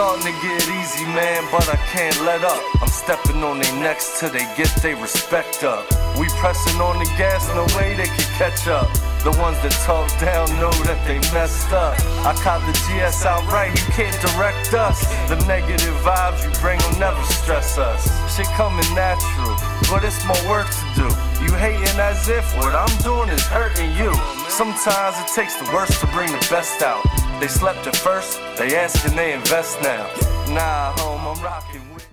starting to get easy, man, but I can't let up. I'm stepping on their necks till they get their respect up. We pressing on the gas, no way they can catch up. The ones that talk down know that they messed up. I caught the GS outright, you can't direct us. The negative vibes you bring will never stress us. Shit coming natural, but it's more work to do. You hating as if what I'm doing is hurting you. Sometimes it takes the worst to bring the best out. They slept at first, they asking they invest now. Nah, home, I'm rocking with.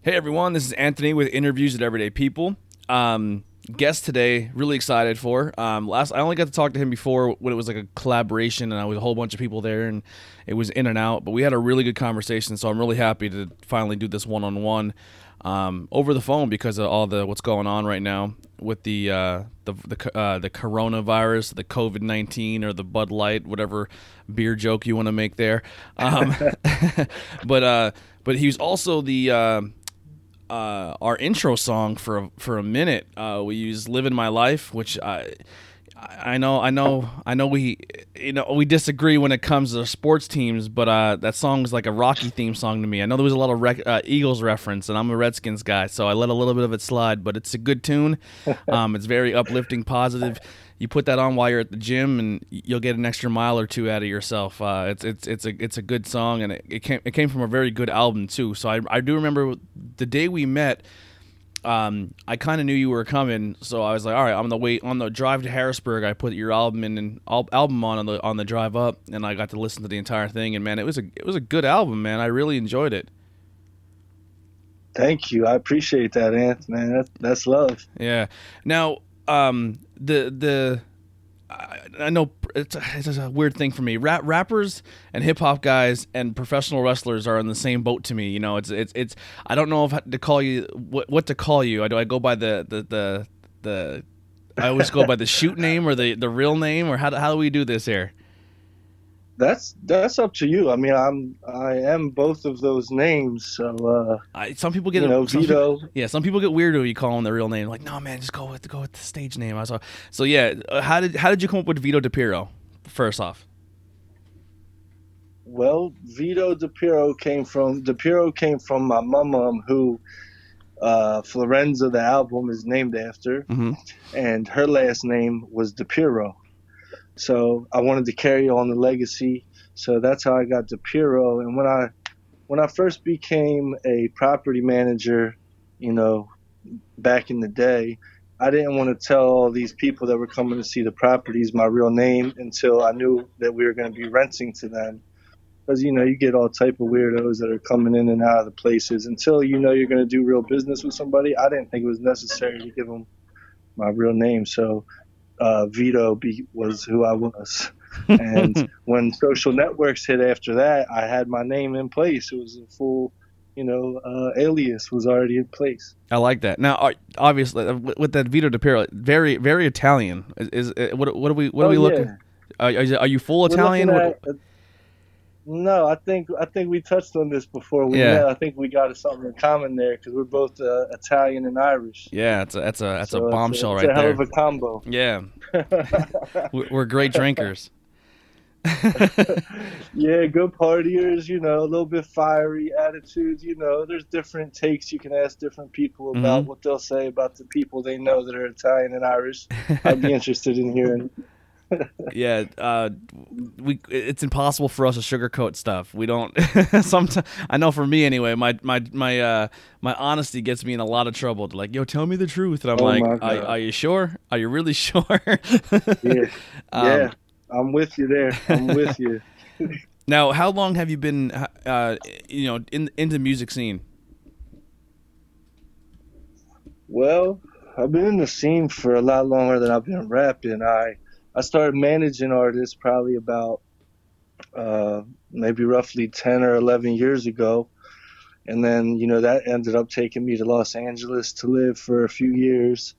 Hey everyone, this is Anthony with Interviews with Everyday People. Um, guest today, really excited for. Um, last I only got to talk to him before when it was like a collaboration and I was a whole bunch of people there and it was in and out. But we had a really good conversation, so I'm really happy to finally do this one on one over the phone because of all the what's going on right now with the uh, the the, uh, the coronavirus, the COVID nineteen, or the Bud Light, whatever beer joke you want to make there. Um, but uh, but he was also the uh, uh, our intro song for for a minute. Uh, we used "Living My Life," which I. I know, I know, I know. We, you know, we disagree when it comes to sports teams, but uh, that song was like a Rocky theme song to me. I know there was a lot of rec- uh, Eagles reference, and I'm a Redskins guy, so I let a little bit of it slide. But it's a good tune. Um, it's very uplifting, positive. You put that on while you're at the gym, and you'll get an extra mile or two out of yourself. Uh, it's it's it's a it's a good song, and it, it came it came from a very good album too. So I I do remember the day we met um, I kind of knew you were coming, so I was like, all right, I'm on the way on the drive to Harrisburg, I put your album in and al- album on on the on the drive up, and I got to listen to the entire thing. And man, it was a it was a good album, man. I really enjoyed it. Thank you. I appreciate that, Ant. Man, that, that's love. Yeah. Now, um, the the I, I know it's, it's a weird thing for me. Rap, rappers and hip hop guys and professional wrestlers are in the same boat to me. You know, it's it's it's. I don't know if to call you what what to call you. I do I go by the the the the? I always go by the shoot name or the the real name or how how do we do this here? That's that's up to you. I mean, I'm I am both of those names. So uh, I, some people get you know some Vito. People, yeah, some people get weird when you call them the real name. Like, no man, just go with go with the stage name. I saw. So yeah, uh, how did how did you come up with Vito Depierro? First off. Well, Vito Depierro came from Depierro came from my mom, who uh, Florenza, the album, is named after, Mhm. and her last name was Depierro. So I wanted to carry on the legacy. So that's how I got Depierro. And when I when I first became a property manager, you know, back in the day, I didn't want to tell all these people that were coming to see the properties my real name until I knew that we were going to be renting to them. Because you know you get all type of weirdos that are coming in and out of the places. Until you know you're going to do real business with somebody, I didn't think it was necessary to give them my real name. So uh, Vito be, was who I was. and when social networks hit after that, I had my name in place. It was a full, you know, uh, alias was already in place. I like that. Now, obviously, uh, with that Vito Depierro, very very Italian. Is, is uh, what what are we what are Oh, we looking? yeah. Are, are you- full Italian? looking What- at- no, I think I think we touched on this before. We Yeah. met. I think we got something in common there because we're both uh, Italian and Irish. yeah, that's a that's a that's So a it's bombshell it's right a hell there. of a combo. Yeah, we're, great drinkers. yeah, good partiers, you know, a little bit fiery attitudes, you know. There's different takes you can ask different people about Mhm. what they'll say about the people they know that are Italian and Irish. I'd be interested in hearing. Yeah, uh, we it's impossible for us to sugarcoat stuff. We don't. Sometimes I know for me anyway. My my my uh my honesty gets me in a lot of trouble. They're like, yo, tell me the truth, and I'm Oh like, are, are you sure? Are you really sure? Yeah, Um, yeah, I'm with you there. I'm with you. Now, how long have you been, uh, you know, in in the music scene? Well, I've been in the scene for a lot longer than I've been rapping. I I started managing artists probably about uh, maybe roughly ten or eleven years ago, and then you know that ended up taking me to Los Angeles to live for a few years,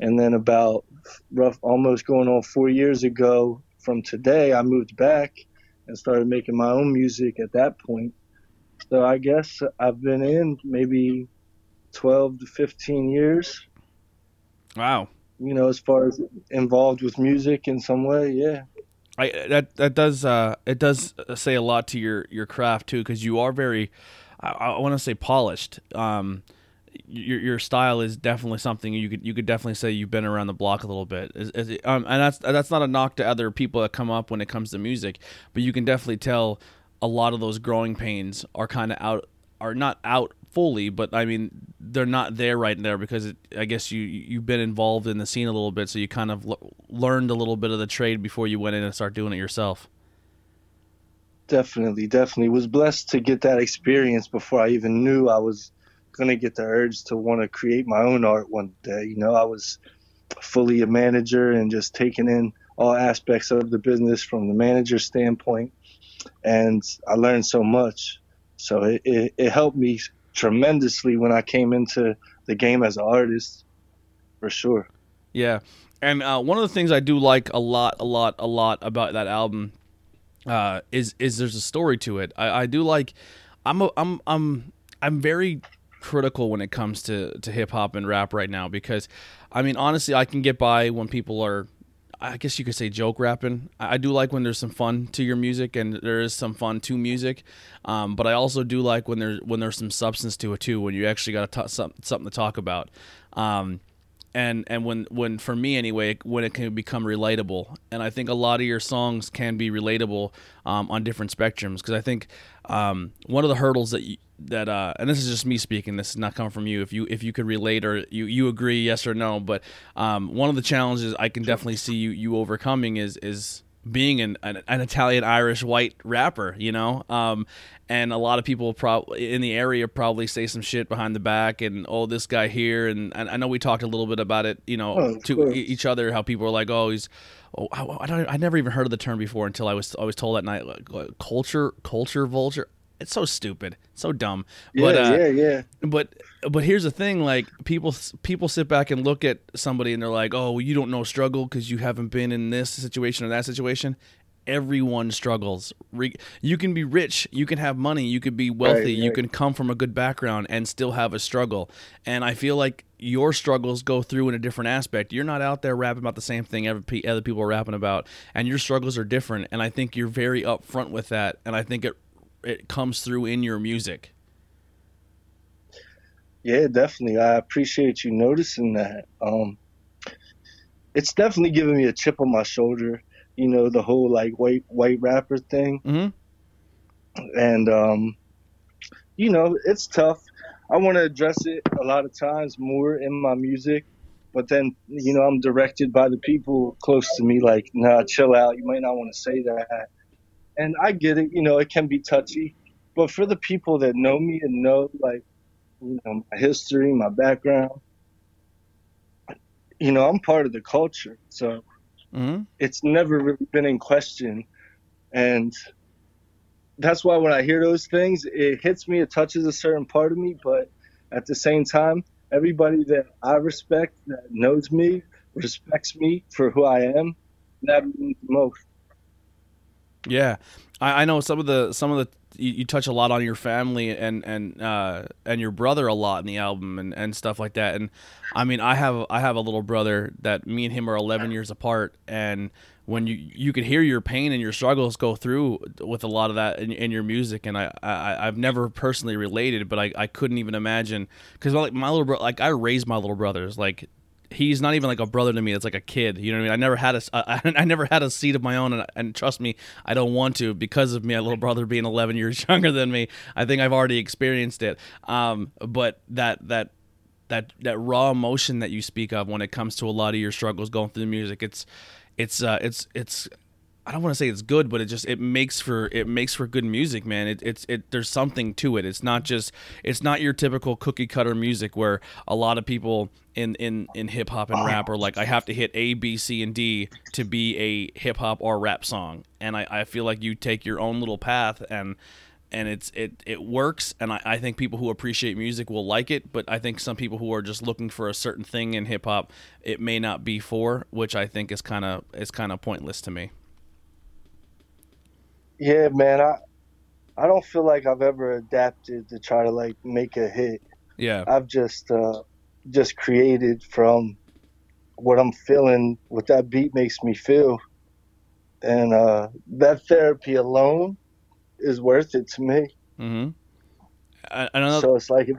and then about rough almost going on four years ago from today, I moved back and started making my own music at that point. So I guess I've been in maybe 12 to 15 years, Wow. You know, as far as involved with music in some way. Yeah. I that that does uh, it does say a lot to your your craft too because you are very I, I want to say polished. Um, your your style is definitely something you could you could definitely say you've been around the block a little bit. Is, is it, um, and that's that's not a knock to other people that come up when it comes to music, but you can definitely tell a lot of those growing pains are kind of out are not out fully, but I mean they're not there right there because it, I guess you you've been involved in the scene a little bit, so you kind of l- learned a little bit of the trade before you went in and start doing it yourself. Definitely, definitely was blessed to get that experience before I even knew I was going to get the urge to want to create my own art one day. You know, I was fully a manager and just taking in all aspects of the business from the manager standpoint. And I learned so much. So it, it, it helped me tremendously when I came into the game as an artist, for sure. Yeah. And uh, one of the things I do like a lot, a lot, a lot about that album uh, is is there's a story to it. I, I do like. I'm a, I'm I'm I'm very critical when it comes to to hip hop and rap right now because, I mean, honestly, I can get by when people are. I guess you could say joke rapping. I do like when there's some fun to your music and there is some fun to music, um, but I also do like when there's when there's some substance to it too. When you actually got to something something to talk about. Um, and and when when for me anyway when it can become relatable and i think a lot of your songs can be relatable um, on different spectrums because i think um, one of the hurdles that you, that uh, and this is just me speaking this is not coming from you. If you if you could relate or you you agree yes or no but um, one of the challenges i can definitely see you you overcoming is is being an, an, an, Italian Irish white rapper, you know, um, and a lot of people probably in the area probably say some shit behind the back and oh this guy here and, and I know we talked a little bit about it, you know, Oh, to e- each other how people are like oh he's oh I, I don't I never even heard of the term before until I was I was told that night like, culture culture vulture. It's so stupid, so dumb. Yeah, but, uh, yeah, yeah. but but here's the thing like people people sit back and look at somebody and they're like oh well, you don't know struggle because you haven't been in this situation or that situation. Everyone struggles. Re- you can be rich you can have money you could be wealthy Right, you can come from a good background and still have a struggle. And i feel like your struggles go through in a different aspect. You're not out there rapping about the same thing pe- other people are rapping about and your struggles are different and i think you're very upfront with that and i think it it comes through in your music Yeah, definitely. I appreciate you noticing that. Um, it's definitely giving me a chip on my shoulder. You know, the whole like white white rapper thing, hmm and um, you know, it's tough. I want to address it a lot of times more in my music, but then you know, I'm directed by the people close to me, like, nah, chill out. You might not want to say that. And I get it. You know, it can be touchy, but for the people that know me and know like you know my history, my background. You know, I'm part of the culture, so hmm it's never really been in question, and that's why when I hear those things, it hits me. It touches a certain part of me, but at the same time, everybody that I respect, that knows me, respects me for who I am. That means the most. Yeah, I, I know some of the some of the you, you touch a lot on your family and and uh, and your brother a lot in the album and, and stuff like that. And I mean, I have I have a little brother that me and him are 11 years apart, and when you you could hear your pain and your struggles go through with a lot of that in, in your music, and I, I I've never personally related, but I, I couldn't even imagine because like my little bro like I raised my little brothers like he's not even like a brother to me. It's like a kid. You know what I mean? I never had a, I, I never had a seat of my own, and, and trust me, I don't want to because of me, my little brother being 11 years younger than me. I think I've already experienced it. Um, but that that that that raw emotion that you speak of when it comes to a lot of your struggles going through the music, it's it's uh, it's it's I don't want to say it's good, but it just it makes for it makes for good music, man. It, it's it there's something to it. It's not just it's not your typical cookie cutter music where a lot of people in in in hip hop and rap are like I have to hit A B C and D to be a hip hop or rap song, and I, I feel like you take your own little path and and it's it it works and I, I think people who appreciate music will like it but i think some people who are just looking for a certain thing in hip-hop it may not be for which i think is kind of is kind of pointless to me Yeah, man. I I don't feel like I've ever adapted to try to like make a hit. yeah I've just uh, just created from what I'm feeling, what that beat makes me feel, and uh, that therapy alone is worth it to me. Mm-hmm. I, I know. So it's like, if,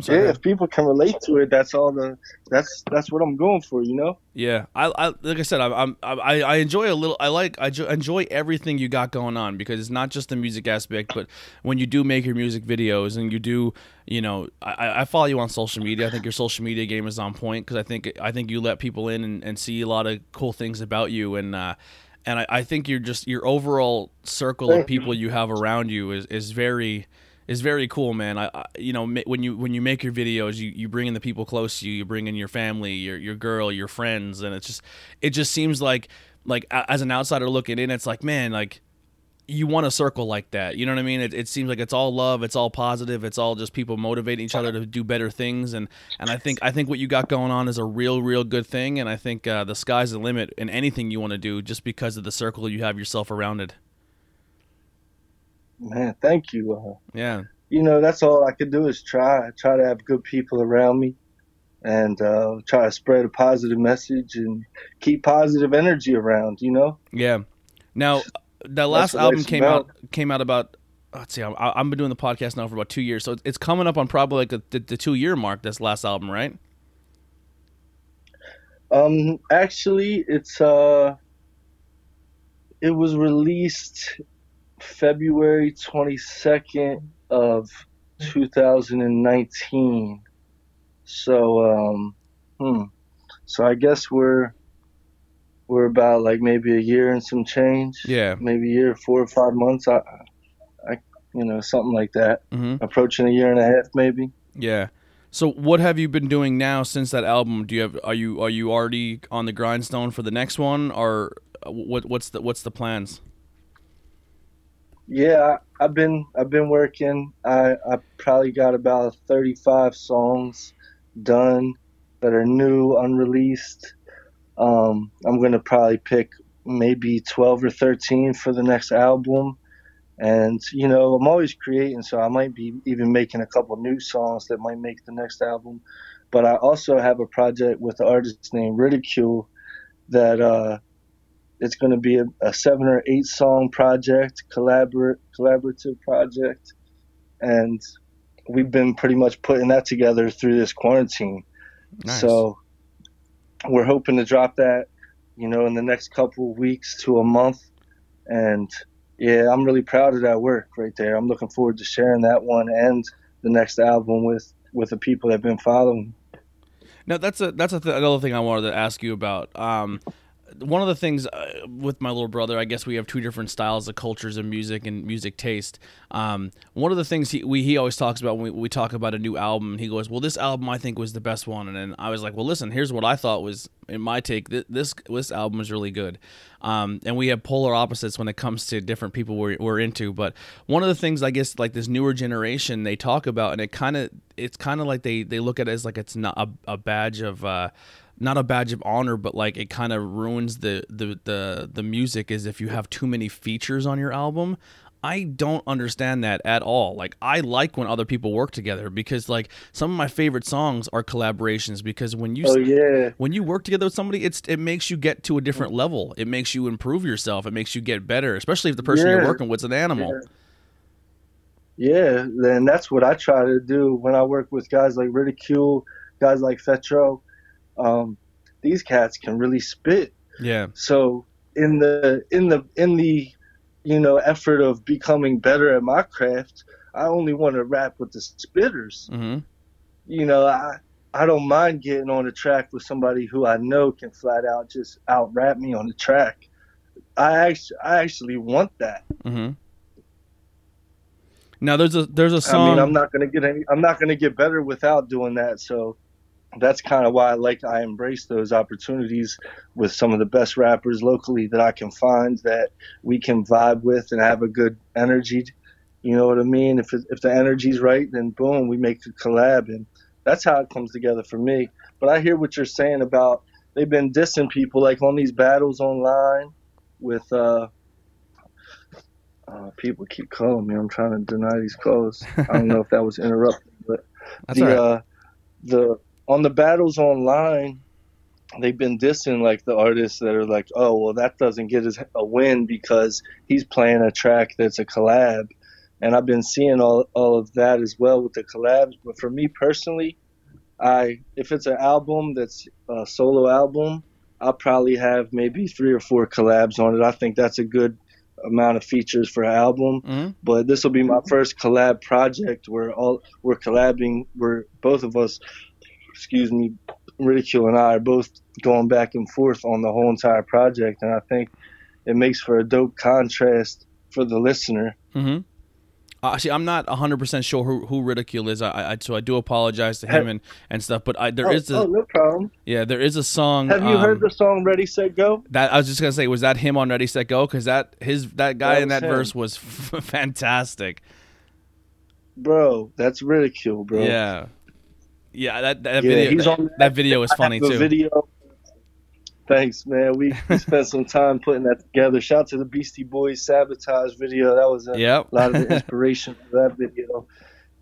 sorry. yeah, if people can relate to it, that's all the that's that's what I'm going for, you know. Yeah, I, I like I said, I'm, I'm I, I enjoy a little. I like I jo- enjoy everything you got going on because it's not just the music aspect, but when you do make your music videos and you do, you know, I, I follow you on social media. I think your social media game is on point because I think I think you let people in and, and see a lot of cool things about you and. uh and I, I think you're just your overall circle of Thank people you have around you is, is very is very cool, man. I, I you know when you when you make your videos, you, you bring in the people close to you, you bring in your family, your your girl, your friends, and it's just it just seems like like as an outsider looking in, it's like man, like you want a circle like that. You know what I mean? It, it seems like it's all love, it's all positive, it's all just people motivating each other to do better things, and and I think I think what you got going on is a real real good thing, and I think uh, the sky's the limit in anything you want to do just because of the circle you have yourself surrounded. Man, thank you. Uh, Yeah. you know, that's all I could do is try. Try to have good people around me, and uh, try to spread a positive message and keep positive energy around. You know. Yeah. Now, that last album came about. out came out about. Let's see. I, I've been doing the podcast now for about two years, so it's coming up on probably like the, the, the two year mark. This last album, right? Um, actually, it's uh, it was released February twenty second of two thousand and nineteen. So um, hmm. So I guess we're we're about like maybe a year and some change. Yeah. maybe a year, four or five months. I, I, you know, something like that. Mm-hmm. Approaching a year and a half, maybe. Yeah. So, what have you been doing now since that album? Do you have are you are you already on the grindstone for the next one, or what what's the what's the plans? Yeah, I've been I've been working. I I probably got about 35 songs done that are new, unreleased. Um, I'm gonna probably pick maybe 12 or 13 for the next album. And you know, I'm always creating, so I might be even making a couple new songs that might make the next album. But I also have a project with an artist named Ridicule that uh, it's going to be a, a seven or eight song project, collaborate collaborative project, and we've been pretty much putting that together through this quarantine. Nice. So we're hoping to drop that, you know, in the next couple of weeks to a month, and yeah, I'm really proud of that work right there. I'm looking forward to sharing that one and the next album with with the people that have been following. Now that's a that's a th- another thing I wanted to ask you about. Um, one of the things uh, with my little brother, I guess we have two different styles of cultures of music and music taste. Um, one of the things he we, he always talks about when we, we talk about a new album, he goes, "Well, this album I think was the best one," and then I was like, "Well, listen, here's what I thought was in my take. Th- this this album is really good." Um, and we have polar opposites when it comes to different people we're, we're into. But one of the things I guess like this newer generation they talk about, and it kind of it's kind of like they they look at it as like it's not a, a badge of. Uh, not a badge of honor, but like it kind of ruins the, the the the music is if you have too many features on your album. I don't understand that at all. Like I like when other people work together because like some of my favorite songs are collaborations because when you Oh yeah, when you work together with somebody, it's it makes you get to a different level. It makes you improve yourself. It makes you get better, especially if the person you're working with is an animal. yeah. Then that's what I try to do when I work with guys like Ridicule, guys like Fetro. Um, these cats can really spit. Yeah. So in the in the in the you know effort of becoming better at my craft, I only want to rap with the spitters. hmm You know, I I don't mind getting on the track with somebody who I know can flat out just out rap me on the track. I actually I actually want that. Mm-hmm. Now there's a there's a song. I mean, I'm not gonna get any. I'm not gonna get better without doing that. So that's kind of why I like I embrace those opportunities with some of the best rappers locally that I can find that we can vibe with and have a good energy. You know what I mean? If if the energy's right, then boom, we make a collab, and that's how it comes together for me. But I hear what you're saying about they've been dissing people like on these battles online with. uh uh, people keep calling me. I'm trying to deny these calls. I don't know if that was interrupted, but That's the right. uh, the on the battles online, they've been dissing like the artists that are like, oh well, that doesn't get us a win because he's playing a track that's a collab, and I've been seeing all all of that as well with the collabs. But for me personally, I if it's an album that's a solo album, I'll probably have maybe three or four collabs on it. I think that's a good amount of features for an album. Mm-hmm. But this will be my first collab project where all we're collabing. We're both of us, excuse me, Ridicule and I are both going back and forth on the whole entire project, and I think it makes for a dope contrast for the listener. Mm-hmm. Uh, actually, I'm not 100 percent sure who, who Ridicule is. I, I so I do apologize to him and, and stuff. But I, there oh, is a oh, no problem. yeah, there is a song. Have you um, heard the song "Ready Set Go"? That I was just gonna say, was that him on Ready Set Go? Because that his that guy That in that him. verse was f- fantastic. Bro, that's ridicule, bro. Yeah, yeah. That that Yeah, video he's that, on that video is funny too. Video. Thanks, man. We, we spent some time putting that together. Shout out to the Beastie Boys "Sabotage" video. That was a Yep. lot of the inspiration for that video.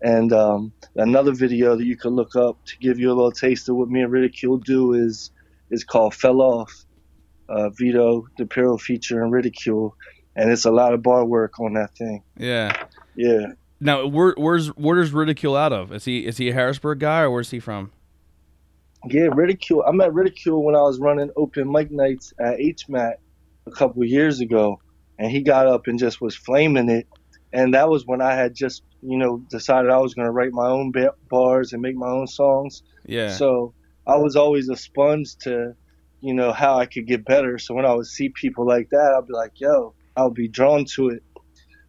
And um, another video that you can look up to give you a little taste of what me and Ridicule do is is called "Fell Off." Uh, Vito, Depierro feature, and Ridicule, and it's a lot of bar work on that thing. Yeah. Yeah. Now, where, where's where's Ridicule out of? Is he is he a Harrisburg guy or where's he from? Yeah, Ridicule. I met Ridicule when I was running open mic nights at HMAC a couple years ago, and he got up and just was flaming it. And that was when I had just, you know, decided I was going to write my own bars and make my own songs. Yeah. So I was always a sponge to, you know, how I could get better. So when I would see people like that, I'd be like, yo, I'll be drawn to it.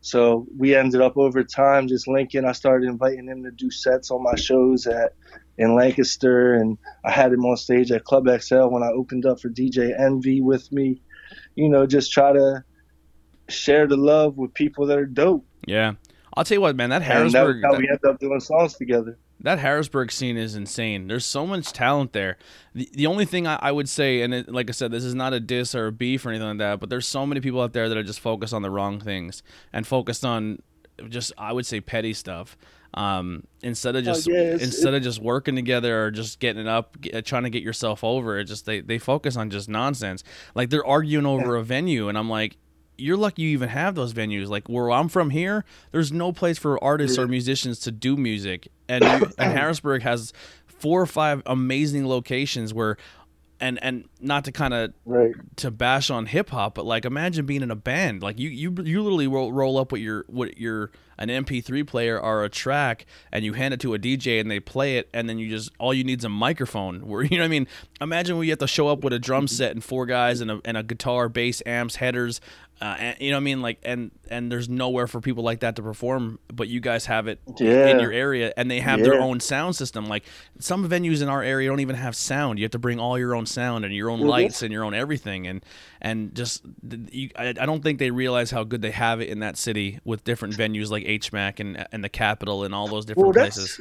So we ended up over time just linking. I started inviting him to do sets on my shows at in Lancaster, and I had him on stage at Club XL when I opened up for DJ Envy with me. You know, just try to share the love with people that are dope. yeah. I'll tell you what, man. That And that that, we ended up doing songs together. That Harrisburg scene is insane. There's so much talent there. The, the only thing I, I would say, and it, like I said, this is not a diss or a beef or anything like that, but there's so many people out there that are just focused on the wrong things and focused on just I would say petty stuff. Um, instead of just Oh, yeah, instead of just working together or just getting it up, get, trying to get yourself over, it just they they focus on just nonsense. Like they're arguing over a venue, and I'm like, you're lucky you even have those venues. Like where I'm from here, there's no place for artists or musicians to do music, and you, and Harrisburg has four or five amazing locations where. And, and not to kind of Right. to bash on hip hop, but like imagine being in a band. Like you you you literally roll, roll up with your what your an MP3 player or a track, and you hand it to a DJ and they play it, and then you just all you need is a microphone. Where you know what I mean? Imagine we have to show up with a drum set and four guys and a and a guitar, bass, amps, headers. Uh, and, you know what I mean? Like and and there's nowhere for people like that to perform, but you guys have it Yeah. in your area, and they have their own sound system. Like some venues in our area don't even have sound. You have to bring all your own sound and your own Well, lights and your own everything, and and just you, I, I don't think they realize how good they have it in that city with different venues like HMAC and and the Capitol and all those different Well, places.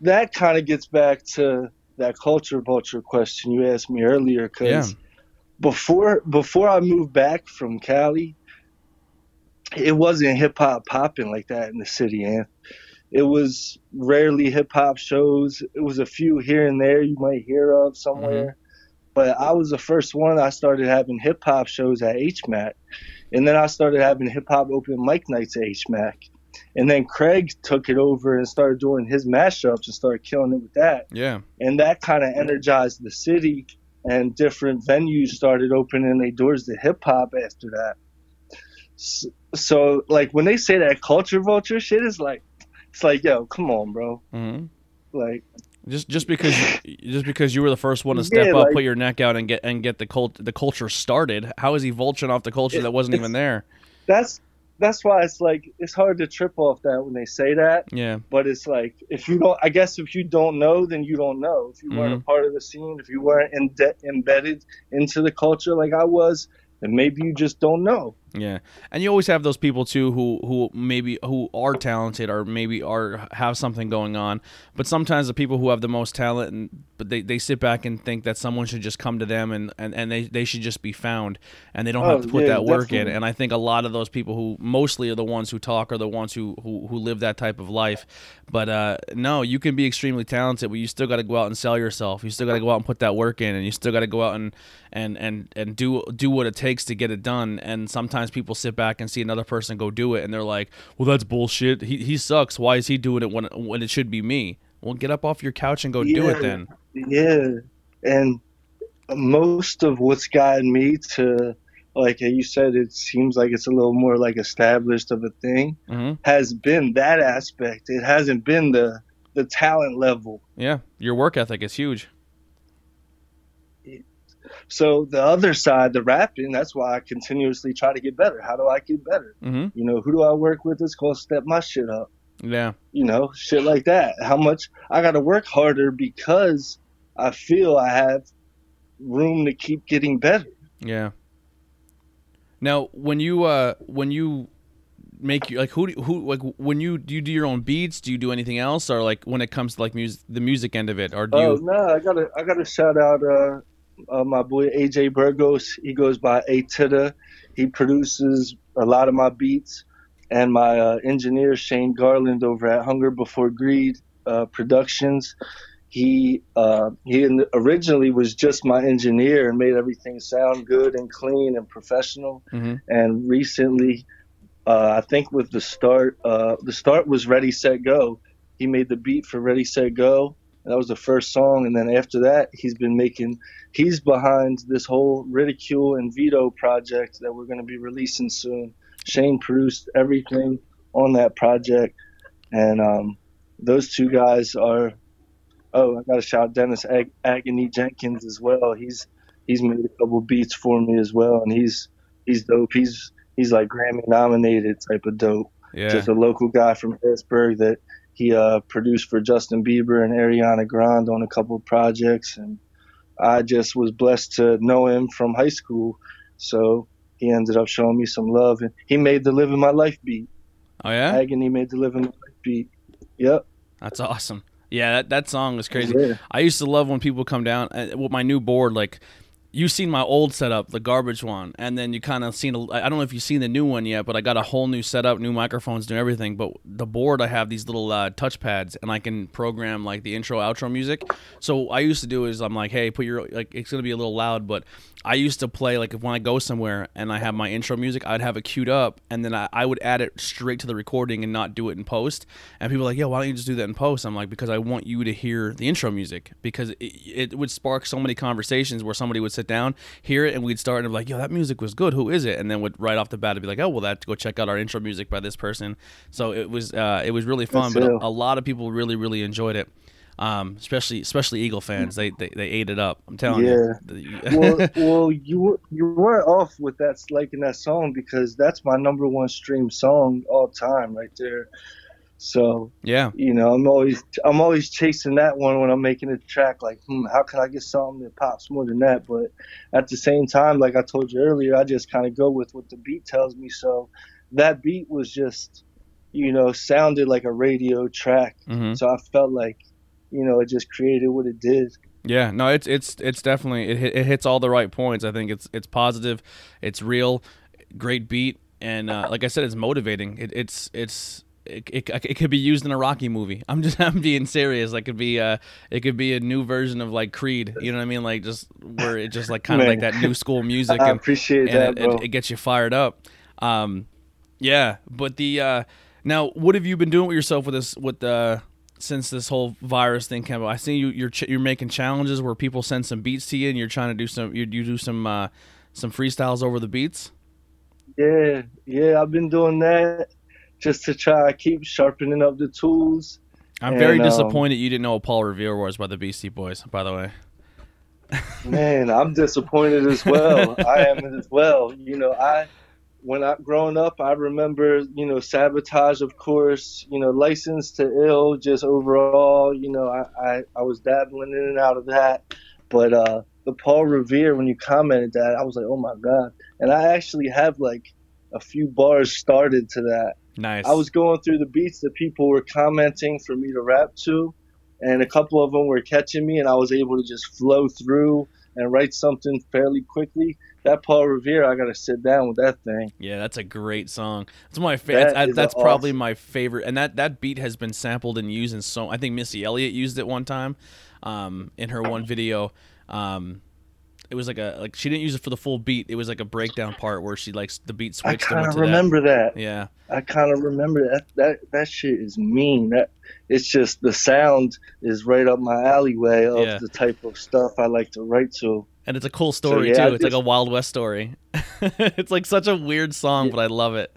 That kind of gets back to that culture vulture question you asked me earlier. Because Yeah. before before I moved back from Cali, it wasn't hip hop popping like that in the city, and it was rarely hip hop shows. It was a few here and there you might hear of somewhere. Mm-hmm. But I was the first one. I started having hip hop shows at HMAC, and then I started having hip hop open mic nights at HMAC. And then Craig took it over and started doing his mashups and started killing it with that. Yeah, and that kind of energized the city and different venues started opening their doors to hip hop after that. So, so like when they say that culture vulture shit is like it's like yo come on bro. Hmm like just just because just because you were the first one to step Yeah, up, like- put your neck out, and get and get the cult the culture started. How is he vulturing off the culture It- that wasn't even there? that's that's why it's like it's hard to trip off that when they say that. Yeah, but it's like if you don't i guess if you don't know then you don't know. If you weren't a mm-hmm. part of the scene if you weren't in embedded into the culture like i was then maybe you just don't know Yeah, and you always have those people too who who maybe who are talented or maybe are have something going on. But sometimes the people who have the most talent, and but they, they sit back and think that someone should just come to them and, and, and they, they should just be found, and they don't Oh, have to put yeah, that work in. And I think a lot of those people who mostly are the ones who talk are the ones who who, who live that type of life. But uh, no, you can be extremely talented, but you still got to go out and sell yourself. You still got to go out and put that work in, and you still got to go out and and and and do do what it takes to get it done. And sometimes people sit back and see another person go do it, and they're like, "Well, that's bullshit. He he sucks. Why is he doing it when when it should be me?" Well, get up off your couch and go do it then. Yeah, and most of what's gotten me to, like you said, it seems like it's a little more like established of a thing, hmm has been that aspect. It hasn't been the the talent level. Yeah, your work ethic is huge. So the other side, the rapping, that's why I continuously try to get better. How do I get better? hmm You know, who do I work with that's gonna step my shit up? Yeah, You know, shit like that. How much I gotta work harder because I feel I have room to keep getting better. yeah. Now, when you uh when you make you like who do, who like when you do you do your own beats? Do you do anything else, or like when it comes to like music, the music end of it, or do Oh you? no, I gotta I gotta shout out uh, uh my boy AJ Burgos. He goes by A Titta. He produces a lot of my beats, and my uh, engineer Shane Garland over at Hunger Before Greed uh, Productions. He uh, he originally was just my engineer and made everything sound good and clean and professional. Mhm. And recently, uh, I think with the start, uh, the start was Ready Set Go. He made the beat for Ready Set Go. That was the first song, and then after that, he's been making. He's behind this whole Ridicule and Vito project that we're going to be releasing soon. Shane produced everything on that project, and um, those two guys are. Oh, I got to shout Dennis Ag- Agony Jenkins as well. He's he's made a couple beats for me as well, and he's he's dope. He's he's like Grammy nominated type of dope Yeah, just a local guy from Harrisburg that he uh, produced for Justin Bieber and Ariana Grande on a couple of projects, and I just was blessed to know him from high school. So he ended up showing me some love, and he made the "Living My Life" beat. oh yeah, Agony made the "Living My Life" beat. Yep. that's awesome. Yeah, that, that song is crazy. Yeah. I used to love when people come down uh, with my new board. Like, you've seen my old setup, the garbage one, and then you kind of seen. I don't know if you've seen the new one yet, but I got a whole new setup, new microphones, new everything. But the board, I have these little uh, touch pads, and I can program like the intro, outro music. So I used to do is I'm like, hey, put your like it's gonna be a little loud, but I used to play like if when I go somewhere and I have my intro music, I'd have it queued up, and then I, I would add it straight to the recording and not do it in post. And people are like, yeah, why don't you just do that in post? I'm like, because I want you to hear the intro music because it, it would spark so many conversations where somebody would sit down, hear it, and we'd start and be like, yo, that music was good. Who is it? And then would right off the bat, it'd be like, oh, well, that go check out our intro music by this person. So it was uh, it was really fun, That's but a, a lot of people really really enjoyed it. Um, especially especially Eagle fans, they, they they ate it up. I'm telling Yeah. you. well, well, you were- you weren't off with that liking that song because that's my number one stream song all time right there. So yeah. you know, I'm always I'm always chasing that one when I'm making a track. Like, hmm, how can I get something that pops more than that? But at the same time, like I told you earlier, I just kind of go with what the beat tells me. So that beat was just, you know, sounded like a radio track. hmm So I felt like, you know, it just created what it did. Yeah, no, it's it's it's definitely it, it hits all the right points. I think it's it's positive, it's real, great beat, and uh, like I said, it's motivating. It, it's it's it, it, it could be used in a Rocky movie. I'm just I'm being serious. Like could be uh it could be a new version of like Creed. You know what I mean? Like just where it just like kind of like that new school music I and, appreciate and that, it, bro. it, gets you fired up. Um, yeah, but the uh, now what have you been doing with yourself with this with the since this whole virus thing came out? I see you you're ch- you're making challenges where people send some beats to you and you're trying to do some you, you do some uh, some freestyles over the beats. Yeah, yeah, I've been doing that just to try to keep sharpening up the tools. I'm very And, um, disappointed you didn't know what Paul Revere was by the Beastie Boys. By the way, Man, I'm disappointed as well. I am as well. You know, I when I growing up, I remember you know sabotage, of course. You know, Licensed to Ill, just overall. You know, I I, I was dabbling in and out of that, but uh, the Paul Revere when you commented that, I was like, oh my god. And I actually have like a few bars started to that. Nice. I was going through the beats that people were commenting for me to rap to, and a couple of them were catching me, and I was able to just flow through and write something fairly quickly. That Paul Revere, I got to sit down with that thing. Yeah, that's a great song. That's my favorite. That That's, is that's awesome. probably my favorite. And that that beat has been sampled and used in so. I think Missy Elliott used it one time, um, in her one video. Um, it was like a like she didn't use it for the full beat. It was like a breakdown part where she likes the beat I switched and kind of remember that. that. Yeah, I kind of remember that. That that shit is mean. That it's just the sound is right up my alleyway of Yeah. the type of stuff I like to write to. and it's a cool story yeah, too. It's like a Wild West story. it's like such a weird song, Yeah. but I love it.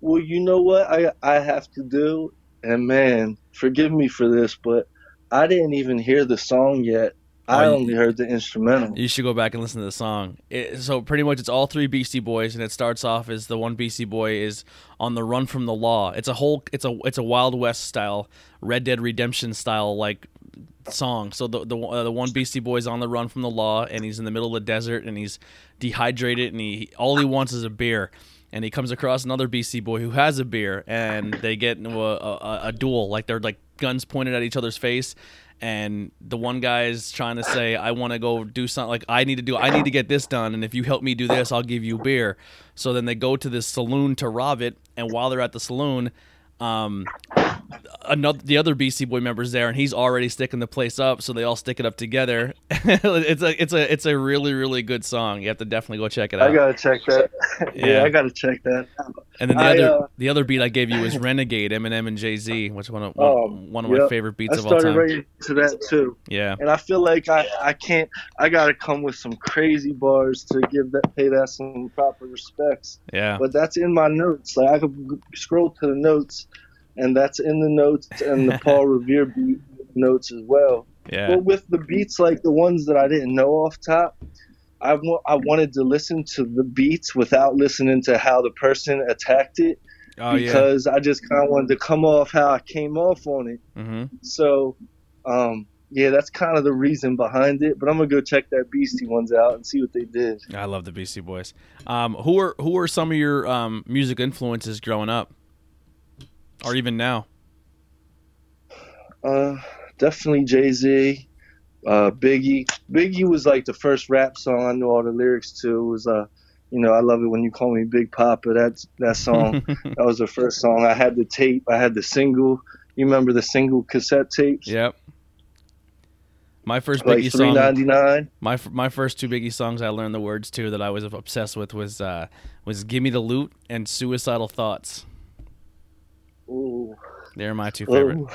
Well, you know what I I have to do, and man, forgive me for this, but I didn't even hear the song yet. I you- only heard the instrumental. You should go back and listen to the song. It, so pretty much, it's all three Beastie Boys, and it starts off as the one Beastie Boy is on the run from the law. It's a whole, it's a, it's a Wild West style, Red Dead Redemption style like song. So the the uh, the one Beastie Boy is on the run from the law, and he's in the middle of the desert, and he's dehydrated, and he all he wants is a beer. And he comes across another Beastie Boy who has a beer, and they get into a, a, a duel. Like they're like guns pointed at each other's face, and the one guy is trying to say, "I want to go do something. Like I need to do. I need to get this done. And if you help me do this, I'll give you beer." So then they go to this saloon to rob it, and while they're at the saloon, um, another the other Beastie Boy members there, and he's already sticking the place up. So they all stick it up together. it's a it's a it's a really really good song. You have to definitely go check it out. I gotta check that. yeah, Yeah. I gotta check that. and then the I, other uh, the other beat I gave you was Renegade, Eminem and Jay Z, which one of one, one of my yep. favorite beats I of all started time. writing to that too, Yeah, and I feel like I I can't. I gotta come with some crazy bars to give that pay that some proper respects. yeah. but that's in my notes. Like I could scroll to the notes, and that's in the notes and the Paul Revere beat notes as well. Yeah. But with the beats like the ones that I didn't know off top, I I wanted to listen to the beats without listening to how the person attacked it Oh yeah. because I just kind of wanted to come off how I came off on it. hmm So, um, yeah, that's kind of the reason behind it. But I'm gonna go check that Beastie ones out and see what they did. I love the Beastie Boys. Um, who are who are some of your um, music influences growing up, or even now? Uh, definitely Jay Z, uh, Biggie. Biggie was like the first rap song I knew all the lyrics to. It was uh, you know, I love it when you call me Big Papa. That's that song. that was the first song. I had the tape. I had the single. You remember the single cassette tapes? yep. My first Like Biggie song. ninety nine. My my first two Biggie songs I learned the words to that I was obsessed with was uh, was "Gimme the Loot" and "Suicidal Thoughts." Ooh. They're my two favorite. Ooh.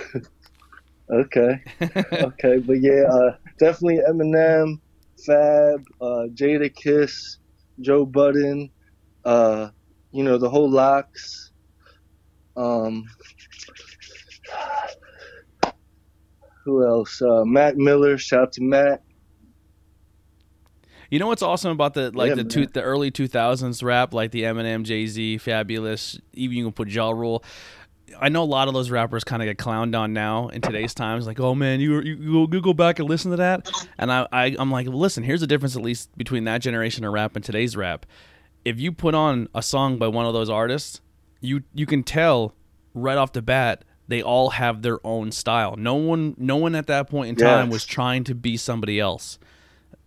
okay. okay, but yeah, uh, definitely Eminem, Fab, uh, Jadakiss, Joe Budden, uh, you know the whole LOX. Um, who else? Uh, Mac Miller. Shout out to Matt. You know what's awesome about the like Yeah, the two the early two thousands rap, like the Eminem, Jay Z, Fabolous, even you can put Ja Rule. I know a lot of those rappers kind of get clowned on now in today's times. Like, oh man, you you, you, go, back and listen to that, and I, I I'm like, listen, here's the difference at least between that generation of rap and today's rap. If you put on a song by one of those artists, you you can tell right off the bat they all have their own style. No one no one at that point in time Yes. was trying to be somebody else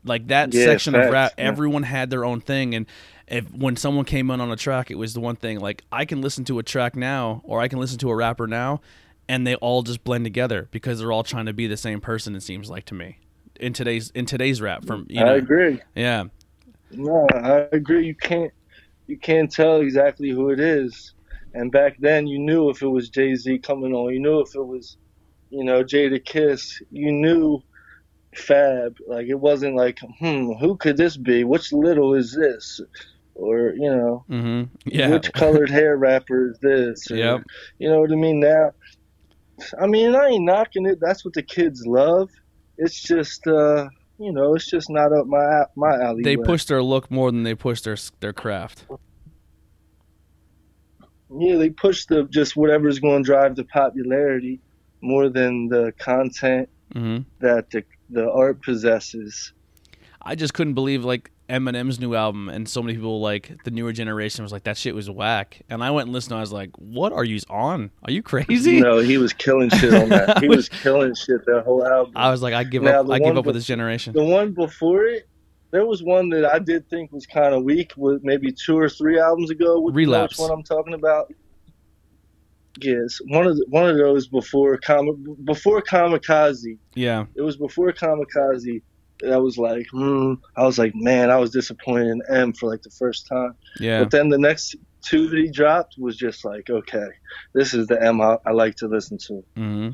like that section of facts, rap yeah. everyone had their own thing and if when someone came in on a track it was the one thing like i can listen to a track now or i can listen to a rapper now and they all just blend together because they're all trying to be the same person it seems like to me in today's in today's rap from you know I agree. yeah No, I agree. You can't you can't tell exactly who it is. And back then, you knew if it was Jay Z coming on. You knew if it was, you know, Jadakiss. You knew Fab. Like it wasn't like, hmm, who could this be? Which little is this? Or you know, mm-hmm yeah which colored hair rapper is this? Or, Yep. You know what I mean? Now, I mean, I ain't knocking it. That's what the kids love. It's just, uh, you know, it's just not up my my alley. they push their look more than they push their their craft Yeah, they push the just whatever's going to drive the popularity more than the content hmm that the the art possesses. I just couldn't believe like Eminem's new album, and so many people like the newer generation was like that shit was whack, and I went and listened. and I was like, "What are you on? Are you crazy?" No, he was killing shit on that. He was killing shit that whole album. I was like, I give Now, up. I give up with bef- this generation. The one before it, there was one that I did think was kind of weak. Was maybe two or three albums ago. Which Relapse. Which one I'm talking about? Yes, one of the, one of those before Kam- before Kamikaze. Yeah, It was before Kamikaze. That was like, hmm. I was like, man, I was disappointed in Em for like the first time. yeah, But then the next two that he dropped was just like, okay, this is the Em I, I like to listen to. Mm-hmm.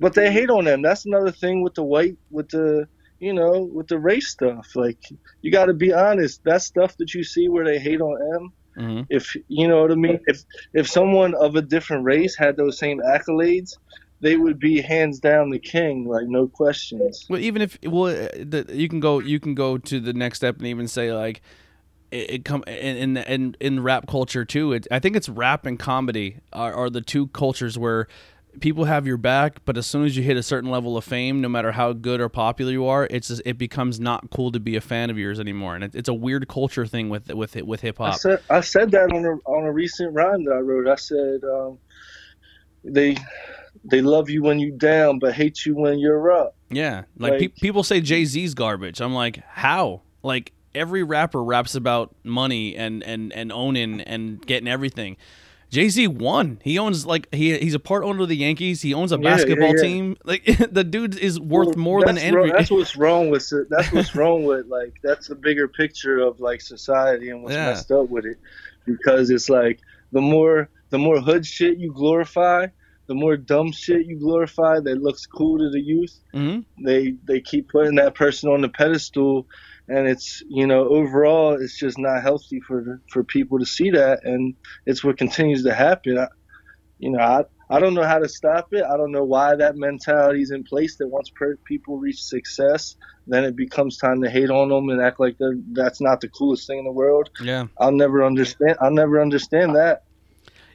But they hate on them. That's another thing with the white, with the, you know, with the race stuff. Like, you got to be honest. That stuff that you see where they hate on Em, hmm if you know what I mean. If if someone of a different race had those same accolades, they would be hands down the king, like no questions. Well, even if well, the, you can go you can go to the next step and even say like it, it come in in in, in rap culture too. It, I think it's rap and comedy are, are the two cultures where people have your back, but as soon as you hit a certain level of fame, no matter how good or popular you are, it's just, it becomes not cool to be a fan of yours anymore, and it, it's a weird culture thing with with with hip hop. I said I said that on a on a recent rhyme that I wrote. I said um, they they love you when you down, but hate you when you're up. Yeah, like, pe- people say Jay Z's garbage. I'm like, how? Like every rapper raps about money and and and owning and getting everything. Jay Z won. He owns like he he's a part owner of the Yankees. He owns a Yeah, yeah, basketball yeah. than Like the dude is worth Well, more than that's That's what's wrong with it. That's what's wrong with like that's the bigger picture of like society and what's messed up with it, because it's like the more the more hood shit you glorify, the more dumb shit you glorify that looks cool to the youth. hmm They they keep putting that person on the pedestal, and it's you know overall it's just not healthy for for people to see that, and it's what continues to happen. I, you know I. I don't know how to stop it. I don't know why that mentality is in place. That once per- people reach success, then it becomes time to hate on them and act like that's not the coolest thing in the world. Yeah, I'll never understand. I'll never understand that.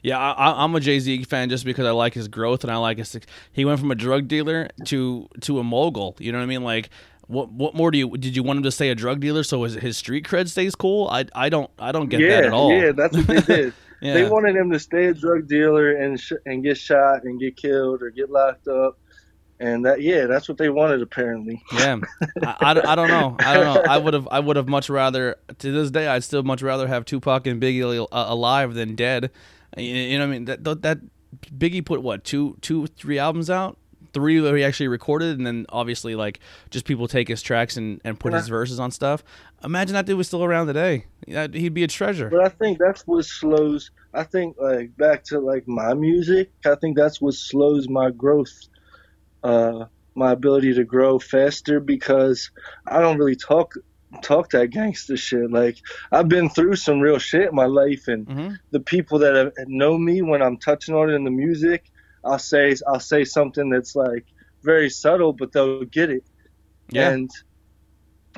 Yeah. I, I'm a Jay Z fan just because I like his growth and I like his. He went from a drug dealer to to a mogul. You know what I mean? Like. What, what more do you did you want him to stay a drug dealer so his, his street cred stays cool? I, I don't I don't get yeah, that at all. yeah, that's what they did. Yeah. They wanted him to stay a drug dealer and sh- and get shot and get killed or get locked up, and that yeah, that's what they wanted apparently. Yeah, I, I, I don't know. I don't know. I would have I would have much rather to this day I'd still much rather have Tupac and Biggie alive than dead. You, know what I mean? That that- Biggie put what two two three albums out, three that he actually recorded, and then obviously like just people take his tracks and and put his verses on stuff. Imagine that dude was still around today. He'd be a treasure. But I think that's what slows. I think like back to like my music. I think that's what slows my growth, uh, my ability to grow faster because I don't really talk talk that gangster shit. Like I've been through some real shit in my life, and hmm the people that have, know me when I'm touching on it in the music, I'll say I'll say something that's like very subtle, but they'll get it. Yeah. And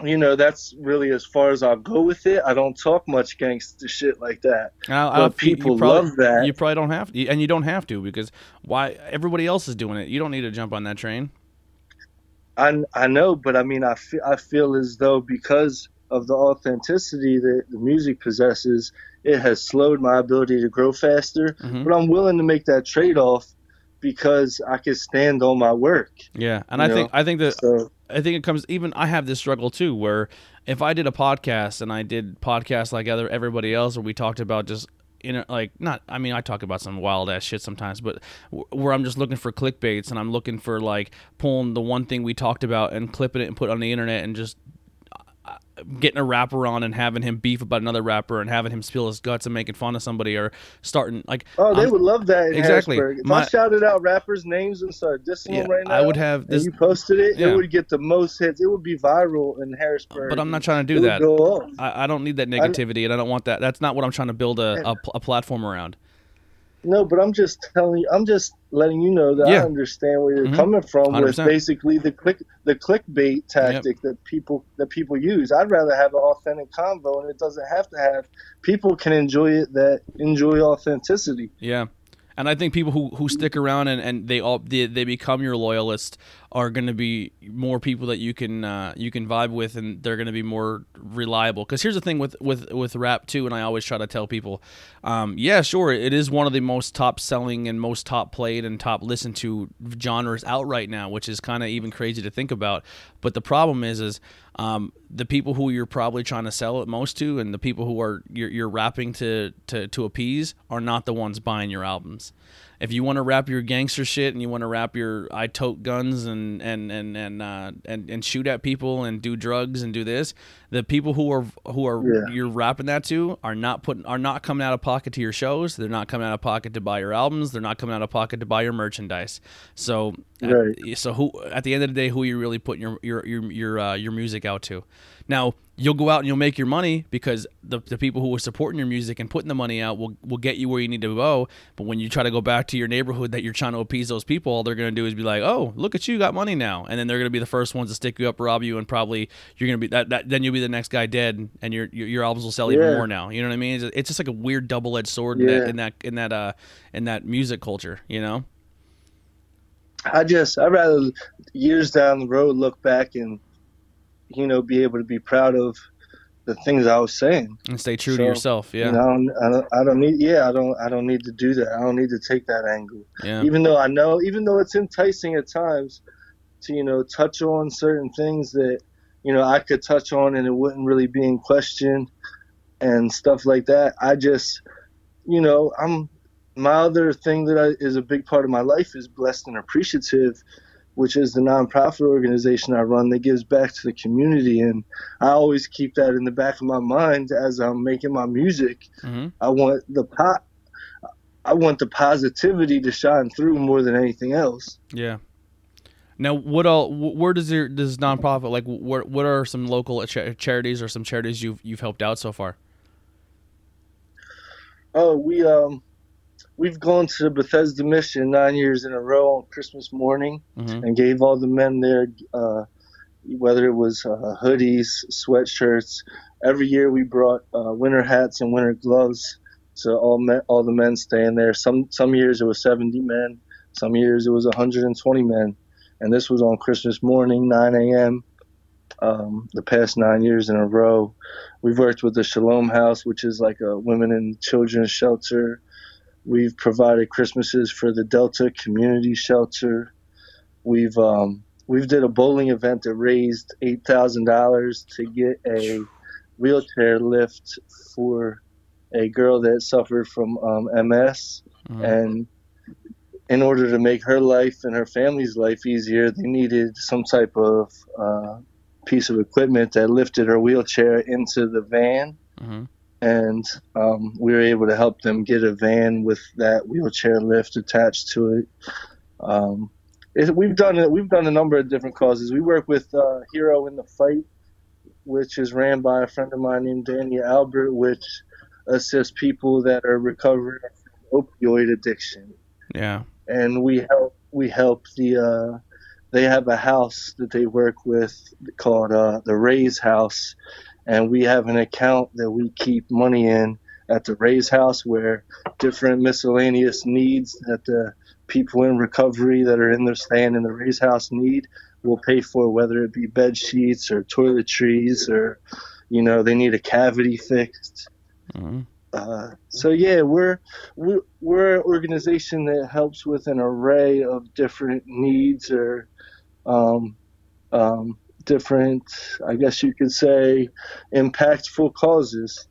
you know that's really as far as I'll go with it. I don't talk much gangster shit like that. But you people probably- love that. You probably don't have to, and you don't have to because why? Everybody else is doing it. You don't need to jump on that train. I I know, but I mean I feel I feel as though because of the authenticity that the music possesses, it has slowed my ability to grow faster. Mhm. But I'm willing to make that trade off because I can stand on my work. Yeah, and I know, think I think that So I think it comes even I have this struggle too where if I did a podcast and I did podcasts like other everybody else where we talked about just know like not I mean I talk about some wild ass shit sometimes but where I'm just looking for clickbaits and I'm looking for like pulling the one thing we talked about and clipping it and put it on the internet and just getting a rapper on and having him beef about another rapper and having him spill his guts and making fun of somebody or starting like Oh, they I'm- would love that in Exactly. Harrisburg. If My- I shouted out rappers' names and started dissing yeah, them right now, I would have this you posted it, Yeah. it would get the most hits. It would be viral in Harrisburg. but I'm not trying to do that. I, I don't need that negativity, and I don't want that. That's not what I'm trying to build a, a, a platform around. No, but I'm just telling you. I'm just letting you know that Yeah. I understand where you're Mhm. coming from with 100%. basically the click the clickbait tactic that people that people use. I'd rather have an authentic convo, and it doesn't have to have. People can enjoy it that enjoy authenticity. Yeah, and I think people who, who stick around and, and they all they, they become your loyalists are going to be more people that you can uh, you can vibe with, and they're going to be more reliable. Because here's the thing with with with rap too, and I always try to tell people, um, yeah, sure, it is one of the most top selling and most top played and top listened to genres out right now, which is kind of even crazy to think about. But the problem is, is um, the people who you're probably trying to sell it most to, and the people who are you're, you're rapping to, to to appease, are not the ones buying your albums if you want to rap your gangster shit and you want to rap your I tote guns and and and and uh, and and shoot at people and do drugs and do this, the people who are who are yeah. you're rapping that to are not putting are not coming out of pocket to your shows. They're not coming out of pocket to buy your albums. They're not coming out of pocket to buy your merchandise. So right. at, so who at the end of the day, who are you really putting your your your your uh, your music out to? Now you'll go out and you'll make your money because the, the people who are supporting your music and putting the money out will, will get you where you need to go. But when you try to go back to your neighborhood that you're trying to appease those people, all they're going to do is be like, "Oh, look at you, got money now," and then they're going to be the first ones to stick you up, rob you, and probably you're going to be that, that. Then you'll be the next guy dead, and your your, your albums will sell yeah. even more now. You know what I mean? It's, it's just like a weird double edged sword yeah. in, that, in that in that uh in that music culture. You know. I just I'd rather years down the road look back and you know be able to be proud of the things I was saying and stay true so, to yourself. Yeah, you know, I, don't, I, don't, I don't need. Yeah, I don't. I don't need to do that. I don't need to take that angle. Yeah. Even though I know, even though it's enticing at times to you know touch on certain things that you know I could touch on and it wouldn't really be in question and stuff like that. I just, you know, I'm my other thing that I, is a big part of my life is blessed and appreciative which is the nonprofit organization I run that gives back to the community. And I always keep that in the back of my mind as I'm making my music. Mm-hmm. I want the pot. I want the positivity to shine through more than anything else. Yeah. Now, what all? Where does your does nonprofit like? What what are some local charities or some charities you've you've helped out so far? Oh, we um we've gone to the Bethesda Mission nine years in a row on Christmas morning mm-hmm. and gave all the men there, uh, whether it was uh, hoodies, sweatshirts. Every year we brought uh, winter hats and winter gloves to all men, all the men staying there. Some some years it was 70 men, some years it was 120 men, and this was on Christmas morning, 9 a.m. Um, the past nine years in a row. We've worked with the Shalom House, which is like a women and children's shelter. We've provided Christmases for the Delta Community Shelter. We've um, we've did a bowling event that raised eight thousand dollars to get a wheelchair lift for a girl that suffered from um, MS, mm-hmm. and in order to make her life and her family's life easier, they needed some type of uh, piece of equipment that lifted her wheelchair into the van. Mm-hmm and um, we were able to help them get a van with that wheelchair lift attached to it. Um, it we've done it. We've done a number of different causes. We work with uh, Hero in the Fight, which is ran by a friend of mine named Danny Albert, which assists people that are recovering from opioid addiction. Yeah, and we help. We help the. Uh, they have a house that they work with called uh, the Raise House and we have an account that we keep money in at the Raise House where different miscellaneous needs that the people in recovery that are in there staying in the Raise House need will pay for, whether it be bed sheets or toiletries or, you know, they need a cavity fixed. Mm-hmm. Uh, so yeah, we're, we're we're an organization that helps with an array of different needs or um, um, different, I guess you could say, impactful causes.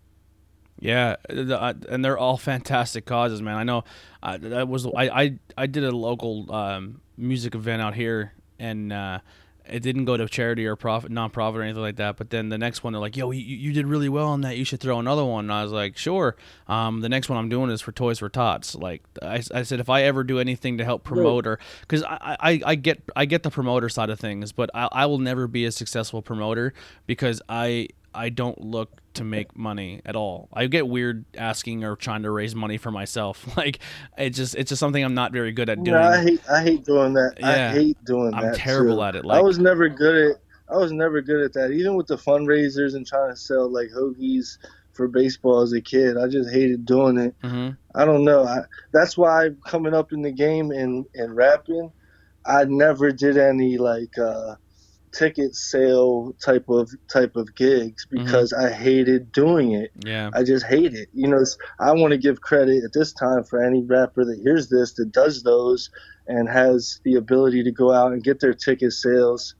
Yeah, and they're all fantastic causes, man. I know uh, that was I, I I did a local um, music event out here, and uh, it didn't go to charity or profit, nonprofit or anything like that. But then the next one, they're like, "Yo, you, you did really well on that. You should throw another one." And I was like, "Sure." Um, the next one I'm doing is for Toys for Tots. Like I, I said, if I ever do anything to help promote or because I, I, I get I get the promoter side of things, but I, I will never be a successful promoter because I I don't look to make money at all. I get weird asking or trying to raise money for myself. Like it just it's just something I'm not very good at doing. Yeah, I hate I hate doing that. Yeah, I hate doing I'm that. I'm terrible too. at it. Like I was never good at I was never good at that. Even with the fundraisers and trying to sell like hoagies for baseball as a kid, I just hated doing it. Mm-hmm. I don't know. I, that's why coming up in the game and and rapping I never did any like uh, ticket sale type of type of gigs Mm-hmm. because I hated doing it. Yeah. I just hate it. You know, I want to give credit at this time for any rapper that hears this that does those and has the ability to go out and get their ticket sales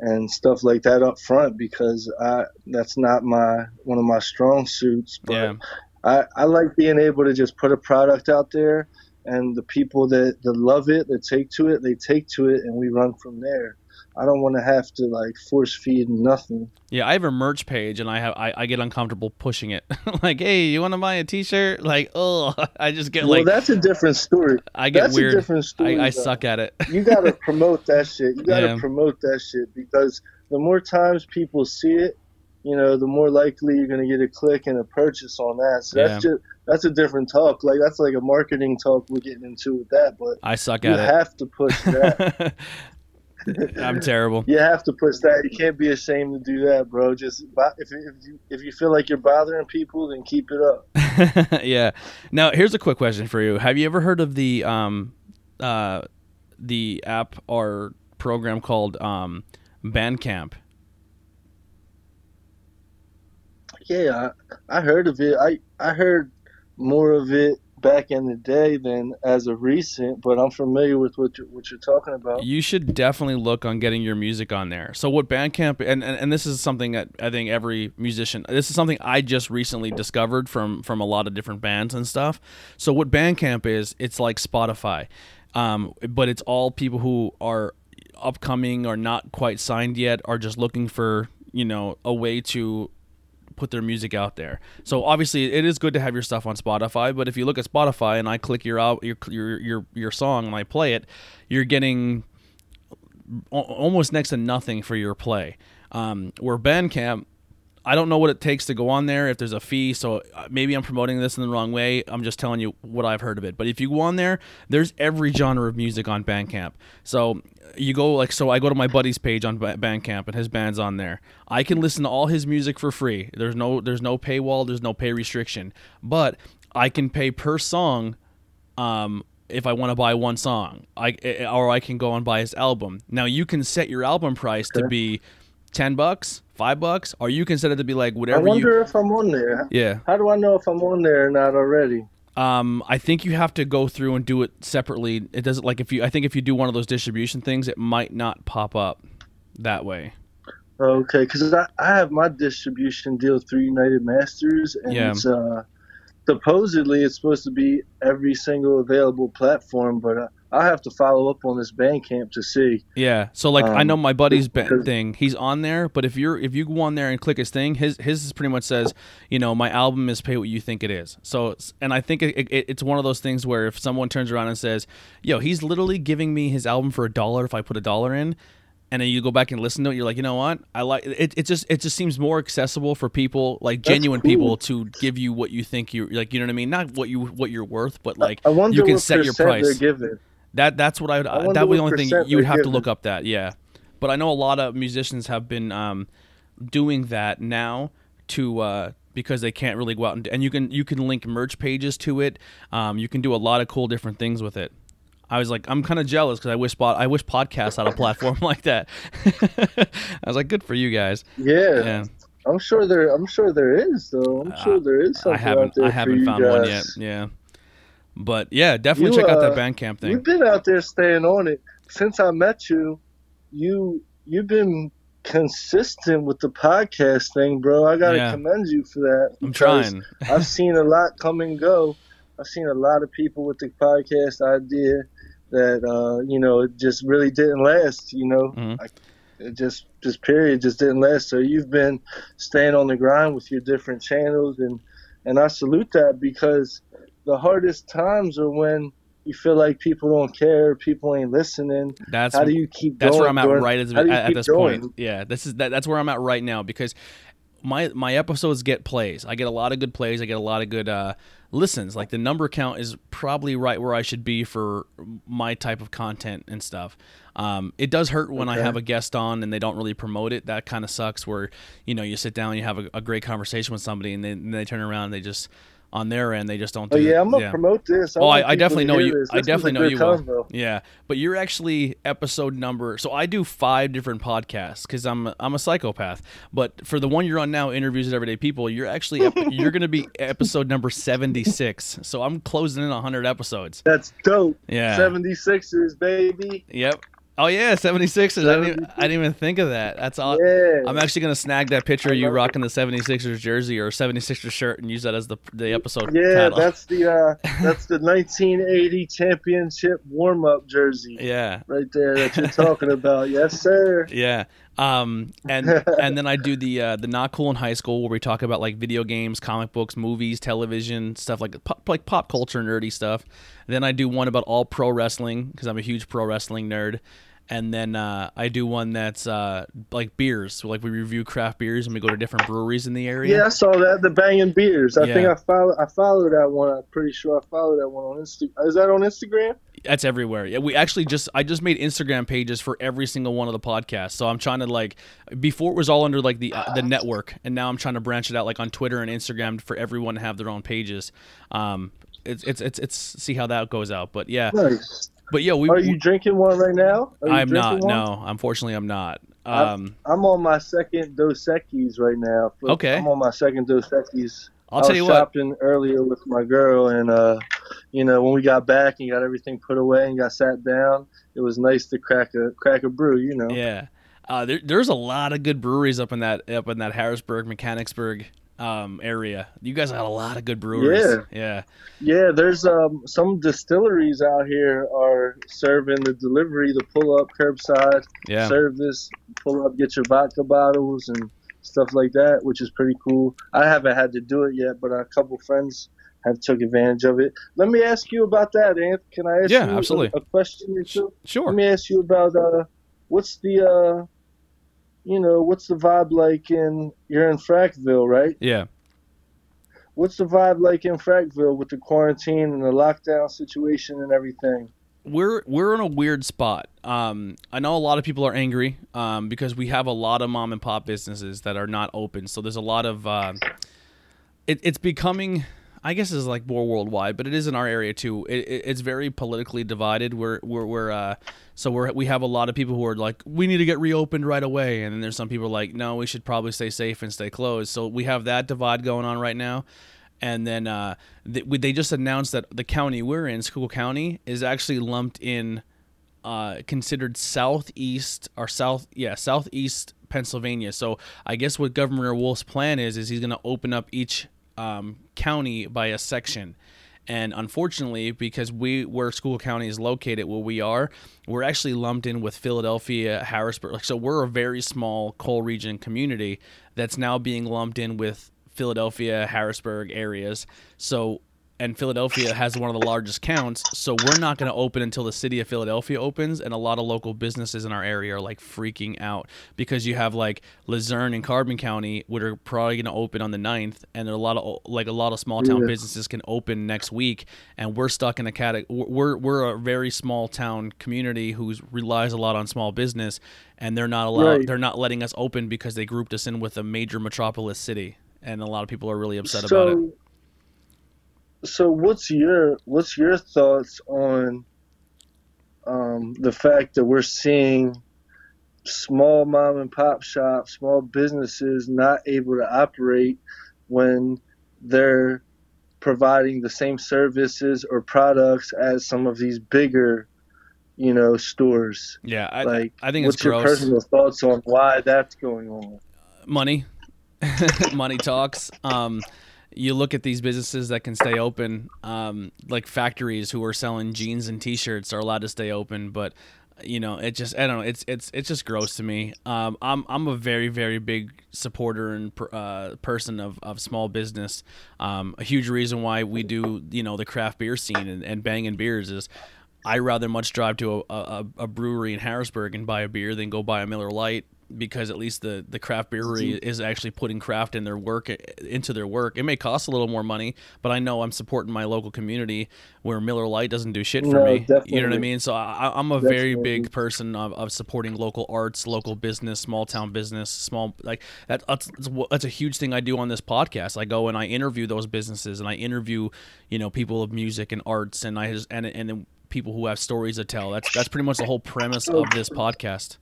and stuff like that up front because I that's not my one of my strong suits. But Yeah. I, I like being able to just put a product out there and the people that, that love it, that take to it, they take to it and we run from there. I don't want to have to like force feed nothing. Yeah, I have a merch page and I have I, I get uncomfortable pushing it. like, hey, you want to buy a T-shirt? Like, oh, I just get well, like Well, that's a different story. I get that's a weird. different story, I, I suck at it. you got to promote that shit. You got to Yeah. promote that shit because the more times people see it, you know, the more likely you're going to get a click and a purchase on that. So that's Yeah. just that's a different talk. Like that's like a marketing talk we're getting into with that. But I suck at it. you have to push that. I'm terrible. you have to push that. You can't be ashamed to do that, bro. Just if if you, if you feel like you're bothering people, then keep it up. yeah. Now, here's a quick question for you. Have you ever heard of the um uh the app or program called um Bandcamp? Yeah, I, I heard of it. I I heard more of it back in the day than as of recent, but I'm familiar with what you're, what you're talking about. You should definitely look on getting your music on there. So what Bandcamp and, and and this is something that I think every musician this is something I just recently discovered from from a lot of different bands and stuff. So what Bandcamp is, it's like Spotify. Um, but it's all people who are upcoming or not quite signed yet are just looking for, you know, a way to put their music out there. So obviously, it is good to have your stuff on Spotify. But if you look at Spotify and I click your your your your, your song and I play it, you're getting almost next to nothing for your play. Um, where Bandcamp, I don't know what it takes to go on there. If there's a fee, so uh, maybe I'm promoting this in the wrong way. I'm just telling you what I've heard of it. But if you go on there, there's every genre of music on Bandcamp. So you go like so. I go to my buddy's page on Bandcamp, and his band's on there. I can listen to all his music for free. There's no there's no paywall. There's no pay restriction. But I can pay per song um, if I want to buy one song, I eh, or I can go and buy his album. Now you can set your album price to be ten bucks, five bucks, or you can set it to be like whatever? I wonder you. if I'm on there. Yeah, How do I know if I'm on there or not already? um, I think you have to go through and do it separately. It doesn't like if you. I think if you do one of those distribution things, it might not pop up that way. Okay, because I, I have my distribution deal through United Masters, and Yeah. it's uh, supposedly it's supposed to be every single available platform, but uh, I have to follow up on this Bandcamp to see. Yeah. So like I Um, know my buddy's thing, he's on there, but if you're if you go on there and click his thing, his his pretty much says, you know, my album is pay what you think it is. So and I think it, it, it's one of those things where if someone turns around and says, "Yo, he's literally giving me his album for a dollar if I put a dollar in." And then you go back and listen to it. You're like, you know what? I like it. It just it just seems more accessible for people, like That's genuine cool. people, to give you what you think you like. You know what I mean? Not what you what you're worth, but like I wonder you can set your price. they're giving. That that's what I would. I that was the only thing you would have to look up. That yeah, but I know a lot of musicians have been um, doing that now to uh, because they can't really go out and and you can you can link merch pages to it. Um, you can do a lot of cool different things with it. I was like, I'm kind of jealous because I wish I wish podcasts had a platform like that. I was like, good for you guys. Yeah, Yeah, I'm sure there. I'm sure there is though. I'm sure there is I something out haven't there I haven't you found one yet. Yeah, but yeah, definitely You, check out that uh, Bandcamp thing. You've been out there staying on it since I met you. You you've been consistent with the podcast thing, bro. I gotta Yeah. commend you for that. I'm trying. I've seen a lot come and go. I've seen a lot of people with the podcast idea that uh, you know it just really didn't last. You know, Mhm. Like, it just just period just didn't last. So you've been staying on the grind with your different channels, and and I salute that because the hardest times are when you feel like people don't care, people ain't listening. That's How do you keep that's where I'm at during- right as, how do you at, at this going? point. Yeah, this is that, that's where I'm at right now because my my episodes get plays. I get a lot of good plays. I get a lot of good uh, listens. Like the number count is probably right where I should be for my type of content and stuff. Um, it does hurt when I have a guest on and they don't really promote it. That kind of sucks. Where you know you sit down, and you have a, a great conversation with somebody, and then they turn around and they just on their end. They just don't. Oh, do Oh yeah, it. I'm gonna promote this. Oh, I, I definitely know you. this. I This definitely know you will. Yeah, but you're actually episode number. So I do five different podcasts because I'm I'm a psychopath. But for the one you're on now, interviews with everyday people, you're actually you're gonna be episode number seventy six. So I'm closing in hundred episodes. That's dope. Yeah. 76ers, baby. Yep. Oh yeah, 76ers. I didn't, even, I didn't even think of that. That's all. Yeah. I'm actually gonna snag that picture of you rocking the 76ers jersey or 76ers shirt and use that as the the episode Yeah, title. that's the uh, that's the 1980 championship warm up jersey yeah. right there that you're talking about. Yes, sir. Yeah. Um and and then I do the uh, the not cool in high school where we talk about like video games, comic books, movies, television, stuff like pop, like pop culture nerdy stuff. Then I do one about all pro wrestling because I'm a huge pro wrestling nerd. And then uh, I do one that's uh, like beers, like we review craft beers and we go to different breweries in the area. Yeah, I saw that. The banging beers. I think I follow. I follow that one. I'm pretty sure I follow that one on Instagram. Is that on Instagram? That's everywhere. Yeah, we actually just I just made Instagram pages for every single one of the podcasts. So I'm trying to like before it was all under like the uh, the network, and now I'm trying to branch it out like on Twitter and Instagram for everyone to have their own pages. Um, it's it's it's it's see how that goes out. But yeah, Nice. But yeah, we. Are you drinking one right now? I'm not. one? No, unfortunately, I'm not. Um, I'm on my second Dos Equis right now. Okay. I'm on my second Dos Equis. I'll I tell was you what. shopping earlier with my girl, and uh, you know, when we got back and got everything put away and got sat down, it was nice to crack a crack a brew. You know. Yeah, uh, there, there's a lot of good breweries up in that up in that Harrisburg, Mechanicsburg um, area. You guys got a lot of good breweries. Yeah. yeah. Yeah, there's um some distilleries out here are serving the delivery, the pull up curbside Yeah. service, pull up, get your vodka bottles and stuff like that, which is pretty cool. I haven't had to do it yet, but a couple friends have took advantage of it. Let me ask you about that, Anth. Can I ask Yeah, you a- absolutely. A, question or two? Sure. Let me ask you about uh, what's the uh, you know, what's the vibe like in you're in Frackville, right? yeah. What's the vibe like in Frackville with the quarantine and the lockdown situation and everything? we're we're in a weird spot. Um, I know a lot of people are angry um, because we have a lot of mom and pop businesses that are not open. So there's a lot of uh, it, it's becoming. I guess it's like more worldwide, but it is in our area too. It, it, it's very politically divided. We're we're, we're uh, so we're we have a lot of people who are like, we need to get reopened right away, and then there's some people like, no, we should probably stay safe and stay closed. So we have that divide going on right now and then uh, th- they just announced that the county we're in, Schuylkill County, is actually lumped in, uh, considered southeast or south, yeah, southeast Pennsylvania. So I guess what Governor Wolf's plan is is he's going to open up each um, county by a section. And unfortunately, because we where Schuylkill County is located, where we are, we're actually lumped in with Philadelphia, Harrisburg. Like, so we're a very small coal region community that's now being lumped in with Philadelphia, Harrisburg areas. So, and Philadelphia has one of the largest counts. So we're not going to open until the city of Philadelphia opens, and a lot of local businesses in our area are like freaking out because you have like Luzerne and Carbon County, which are probably going to open on the 9th, and a lot of like a lot of small town Yeah. businesses can open next week, and we're stuck in a category. We're we're a very small town community who relies a lot on small business, and they're not allowed. Right. They're not letting us open because they grouped us in with a major metropolis city, and a lot of people are really upset so, about it. So what's your what's your thoughts on um, the fact that we're seeing small mom and pop shops, small businesses not able to operate when they're providing the same services or products as some of these bigger, you know, stores. Yeah, I, like, I think it's what's your gross. personal thoughts on why that's going on? money money talks um you look at these businesses that can stay open um like factories who are selling jeans and t-shirts are allowed to stay open but you know it just i don't know it's it's it's just gross to me. Um i'm i'm a very very big supporter and uh, person of, of small business. Um a huge reason why we do you know the craft beer scene and, and banging beers is I rather much drive to a, a, a brewery in Harrisburg and buy a beer than go buy a Miller Lite because at least the the craft brewery is actually putting craft in their work into their work. It may cost a little more money, but I know I'm supporting my local community where Miller Lite doesn't do shit for No, me. You know what I mean? So I, I'm a very big person of, of supporting local arts, local business, small town business, small like that. That's that's a huge thing I do on this podcast. I go and I interview those businesses and I interview, you know, people of music and arts, and I just and and people who have stories to tell. That's that's pretty much the whole premise of this podcast.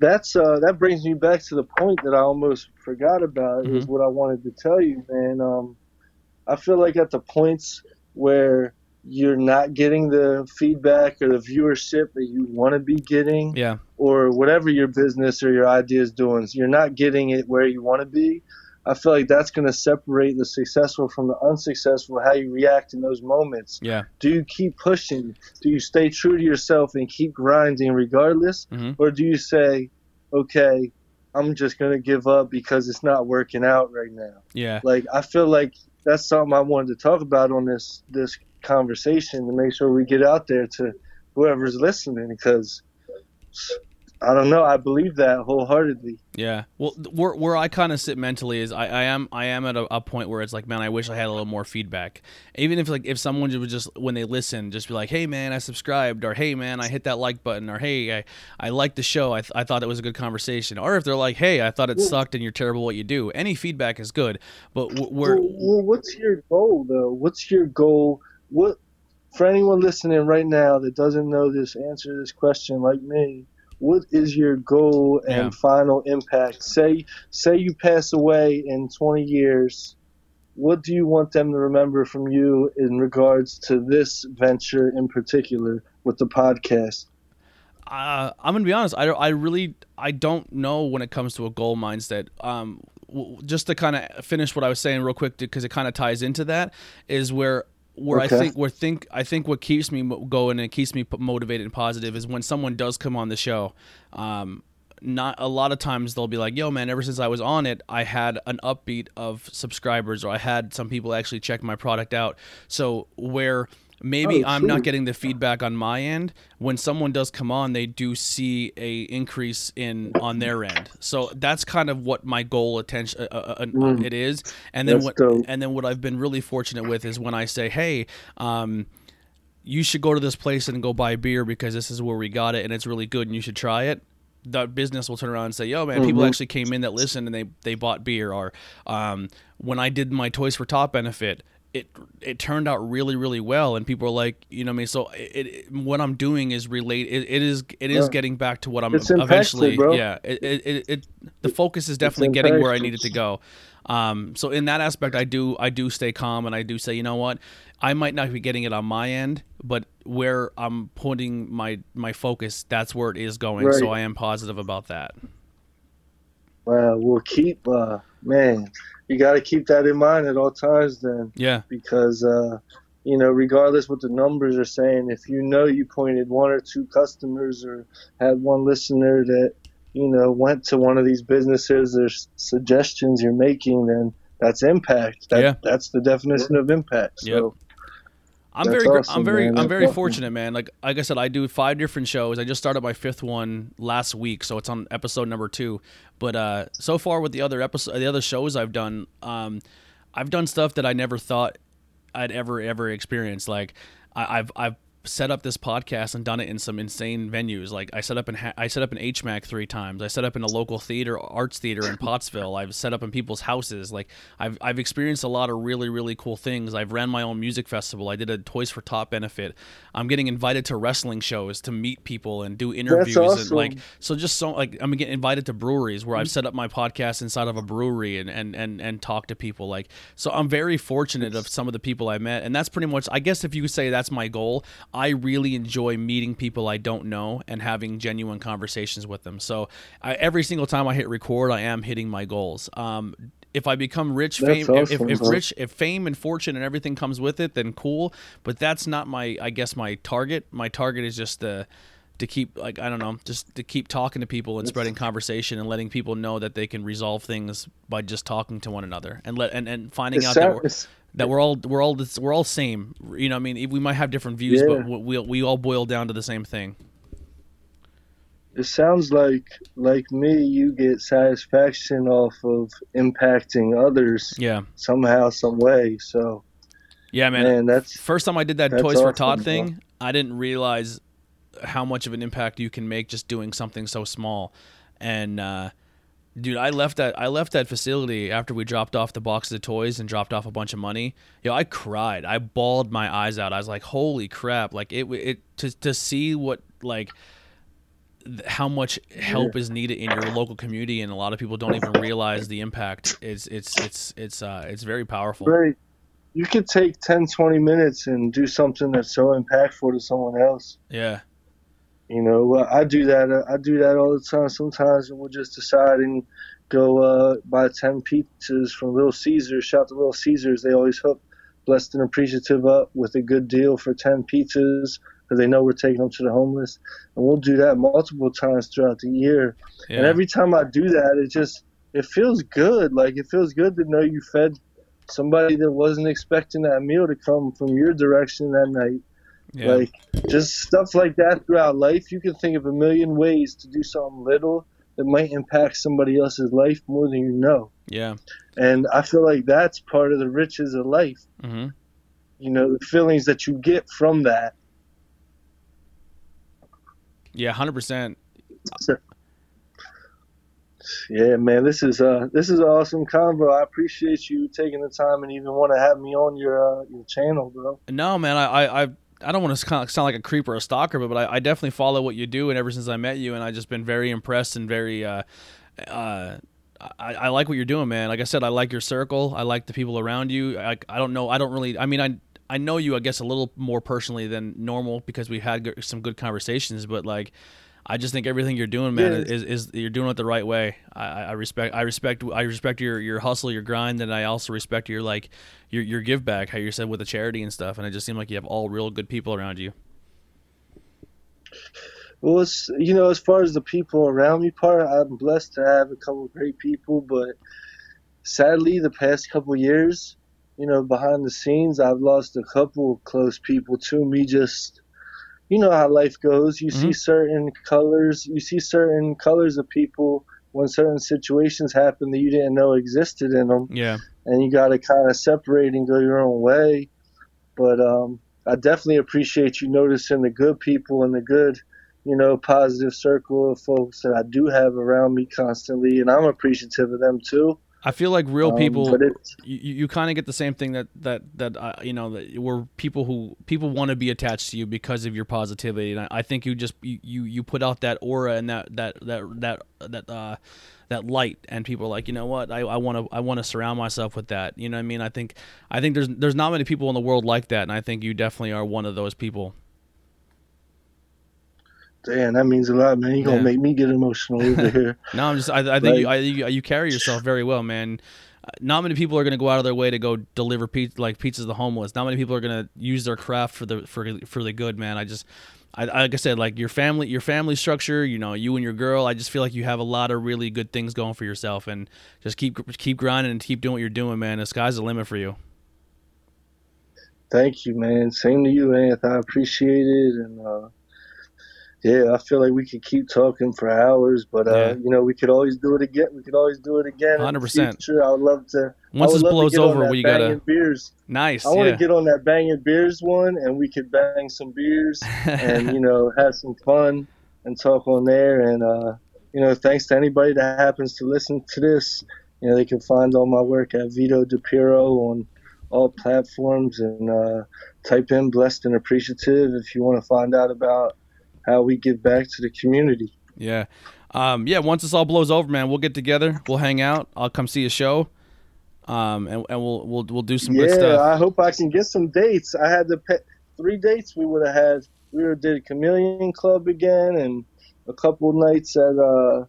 That's uh that brings me back to the point that I almost forgot about is what I wanted to tell you, man. Um I feel like at the points where you're not getting the feedback or the viewership that you want to be getting Yeah, or whatever your business or your idea is doing, you're not getting it where you want to be. I feel like that's going to separate the successful from the unsuccessful, how you react in those moments. yeah, Do you keep pushing? Do you stay true to yourself and keep grinding regardless? Mhm. Or do you say, okay, I'm just going to give up because it's not working out right now? yeah, Like, I feel like that's something I wanted to talk about on this, this conversation to make sure we get out there to whoever's listening because I don't know. I believe that wholeheartedly. yeah. Well, where where I kind of sit mentally is I, I am I am at a, a point where it's like, man, I wish I had a little more feedback. Even if like if someone would just when they listen, just be like, hey man, I subscribed, or hey man, I hit that like button, or hey, I I liked the show. I, th- I thought it was a good conversation. Or if they're like, hey, I thought it sucked and you're terrible at what you do. Any feedback is good. But w- we're Well, well, what's your goal though? What's your goal? What for anyone listening right now that doesn't know this answer to this question like me? What is your goal and Yeah. final impact? Say say you pass away in 20 years. What do you want them to remember from you in regards to this venture in particular with the podcast? uh, I'm gonna be honest. I, don't- I really I don't know when it comes to a goal mindset. Um, w- just to kind of finish what I was saying real quick because it kind of ties into that is where where I think where think I think what keeps me going and keeps me motivated and positive is when someone does come on the show. Um, not a lot of times they'll be like, "Yo, man, ever since I was on it, I had an upbeat of subscribers, or I had some people actually check my product out." So where maybe Oh, I'm not getting the feedback on my end, when someone does come on, they do see a increase in on their end. So that's kind of what my goal attention uh, uh, uh, it is. And then Mm. That's what dope. and then what I've been really fortunate with is when I say, "Hey, um, you should go to this place and go buy beer because this is where we got it and it's really good and you should try it." The business will turn around and say, "Yo, man, people actually came in that listened and they they bought beer." Or um, when I did my Toys for Tots benefit, it it turned out really really well and people are like, you know, what I mean, so it, it what I'm doing is relate. It, it is it is Yeah. getting back to what I'm It's eventually. bro. Yeah, it, it, it, the focus is definitely getting where I needed to go. Um, so in that aspect, I do I do stay calm and I do say, you know what, I might not be getting it on my end, but where I'm putting my my focus, that's where it is going. So I am positive about that. Well, we'll keep, uh, man, you got to keep that in mind at all times then. Yeah, because uh, you know regardless what the numbers are saying if you know you pointed one or two customers or had one listener that you know went to one of these businesses or s- suggestions you're making then that's impact that, Yeah. that's the definition of impact so I'm That's very gr- I'm very man. I'm very awesome. fortunate, man. Like like I said, I do five different shows. I just started my fifth one last week, so it's on episode number two. But uh, so far with the other episode, the other shows I've done, um, I've done stuff that I never thought I'd ever ever experience. Like I, I've I've set up this podcast and done it in some insane venues. Like I set up in ha- I set up in HMAC three times. I set up in a local theater, arts theater in Pottsville. I've set up in people's houses. Like I've I've experienced a lot of really really cool things. I've ran my own music festival. I did a Toys for Tots benefit. I'm getting invited to wrestling shows to meet people and do interviews and awesome. like so just so like I'm getting invited to breweries where I've set up my podcast inside of a brewery and and and and talk to people like so I'm very fortunate of some of the people I met and that's pretty much I guess if you say that's my goal I really enjoy meeting people I don't know and having genuine conversations with them so I, every single time I hit record I am hitting my goals um if I become rich, fame, if, awesome, if, if rich, if fame and fortune and everything comes with it, then cool. But that's not my, I guess, my target. My target is just to, to keep, like, I don't know, just to keep talking to people and spreading conversation and letting people know that they can resolve things by just talking to one another and let and, and finding It out that sound- we're, it's- that we're all we're all we're all same. You know, I mean, we might have different views, Yeah. but we we all boil down to the same thing. it sounds like like me you get satisfaction off of impacting others Yeah. somehow some way so Yeah, man. man, that's First time I did that Toys for Tots thing, I didn't realize how much of an impact you can make just doing something so small. And uh, dude, I left that I left that facility after we dropped off the boxes of toys and dropped off a bunch of money. Yo, I cried. I bawled my eyes out. I was like, "Holy crap!" Like it it to to see what like th- how much help is needed in your local community and a lot of people don't even realize the impact it's it's it's it's uh it's very powerful right you could take 10 20 minutes and do something that's so impactful to someone else yeah You know, I do that. uh, I do that all the time. Sometimes we'll just decide and go uh, buy ten pizzas from Little Caesars. Shout to Little Caesars. They always hook blessed and appreciative up with a good deal for ten pizzas because they know we're taking them to the homeless. And we'll do that multiple times throughout the year. yeah And every time I do that, it just it feels good. Like it feels good to know you fed somebody that wasn't expecting that meal to come from your direction that night. Yeah Like just stuff like that throughout life. You can think of a million ways to do something little that might impact somebody else's life more than you know. yeah And I feel like that's part of the riches of life. hmm You know, the feelings that you get from that. Yeah, hundred percent. Yeah, man, this is uh this is an awesome convo. I appreciate you taking the time and even want to have me on your uh, your channel, bro. No, man, I, I, I, I don't want to sound like a creep or a stalker, but, but I, I definitely follow what you do, and ever since I met you, and I just been very impressed and very, uh, uh, I, I like what you're doing, man. Like I said, I like your circle. I like the people around you. I, I don't know. I don't really. I mean, I. I know you, I guess, a little more personally than normal because we had some good conversations. But like, I just think everything you're doing, man, Yeah. is, is you're doing it the right way. I, I I respect, I respect, I respect your your hustle, your grind, and I also respect your like your your give back. How you said with the charity and stuff, and it just seemed like you have all real good people around you. Well, it's you know, as far as the people around me part, I'm blessed to have a couple of great people, but sadly, the past couple of years, you know, behind the scenes, I've lost a couple of close people to me. Just you know how life goes. You see Mhm. certain colors, you see certain colors of people when certain situations happen that you didn't know existed in them Yeah, and you got to kind of separate and go your own way. But um, I definitely appreciate you noticing the good people and the good, you know, positive circle of folks that I do have around me constantly, and I'm appreciative of them too. I feel like real Um, people. you, you kind of get the same thing that that that uh, you know that where people who people want to be attached to you because of your positivity. And I, I think you just you, you you put out that aura and that that that that that uh that light. And people are like you know what? I want to I want to surround myself with that. You know what I mean? I think I think there's there's not many people in the world like that. And I think you definitely are one of those people damn, that means a lot, man. You're gonna Yeah. make me get emotional over here. No, I'm just. I, I think you, I, you, you carry yourself very well, man. Not many people are going to go out of their way to go deliver pizza, like pizzas to the homeless. Not many people are going to use their craft for the for for the good, man. I just, I, like I said, like your family, your family structure. You know, you and your girl. I just feel like you have a lot of really good things going for yourself, and just keep keep grinding and keep doing what you're doing, man. The sky's the limit for you. Thank you, man. Same to you, Anth. I appreciate it, and uh, yeah, I feel like we could keep talking for hours, but uh, Yeah. you know, we could always do it again. We could always do it again. in the 100%. future. I would love to. Once this blows over, we gotta beers. nice. I want to yeah. get on that banging beers one, and we could bang some beers and you know have some fun and talk on there. And uh, you know, thanks to anybody that happens to listen to this. You know, they can find all my work at Vito Depierro on all platforms and uh, type in "blessed and appreciative" if you want to find out about how we give back to the community. Yeah. Um, yeah, once this all blows over, man, we'll get together. We'll hang out. I'll come see a show. Um, and, and we'll we'll we'll do some yeah, good stuff. I hope I can get some dates. I had to pay three dates. We would have had. We would have did a Chameleon Club again, and a couple nights at uh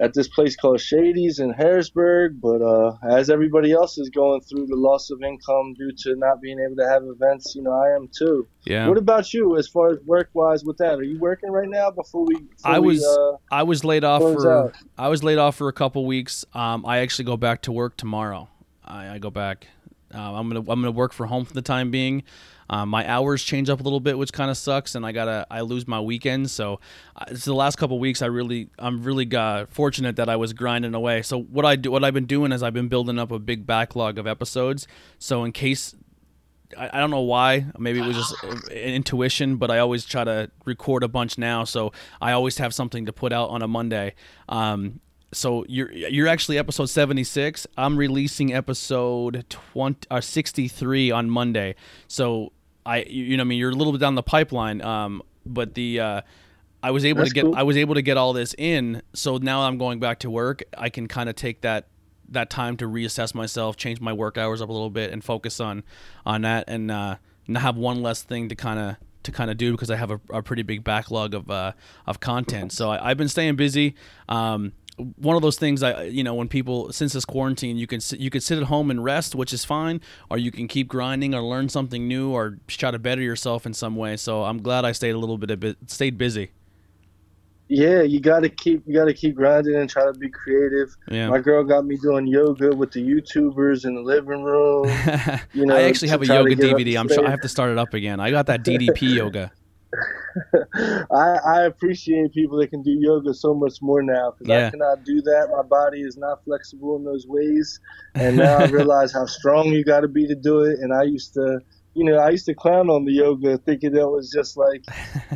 at this place called Shady's in Harrisburg. But uh, as everybody else is going through the loss of income due to not being able to have events, you know, I am too. yeah. What about you, as far as work wise with that? Are you working right now? Before we, before I we, was uh, I was laid off for out. I was laid off for a couple weeks. Um, I actually go back to work tomorrow. I, I go back. Uh, I'm gonna I'm gonna work from home for the time being. Um, my hours change up a little bit, which kind of sucks, and I gotta I lose my weekends. So, uh, so the last couple weeks, I really I'm really got fortunate that I was grinding away. So what I do what I've been doing is I've been building up a big backlog of episodes. So in case I, I don't know why. Maybe it was just uh, intuition, but I always try to record a bunch now, so I always have something to put out on a Monday. Um, so you're you're actually episode 76. I'm releasing episode 20 or uh, 63 on Monday. So I you know I mean you're a little bit down the pipeline. Um, but the uh, I was able That's to get cool. I was able to get all this in. So now I'm going back to work. I can kind of take that that time to reassess myself, change my work hours up a little bit, and focus on on that, and uh, not have one less thing to kind of to kind of do because I have a, a, pretty big backlog of uh, of content. So I, have been staying busy. Um, one of those things I you know when people since this quarantine you can you could sit at home and rest which is fine or you can keep grinding or learn something new or try to better yourself in some way so I'm glad I stayed a little bit a bit stayed busy yeah, you gotta keep you gotta keep grinding and try to be creative. Yeah. My girl got me doing yoga with the YouTubers in the living room. You know, I actually have a yoga DVD. I'm sure I have to start it up again. I got that DDP yoga. I, I appreciate people that can do yoga so much more now because Yeah. I cannot do that. My body is not flexible in those ways, and now I realize how strong you got to be to do it. And I used to, you know, I used to clown on the yoga, thinking that was just like,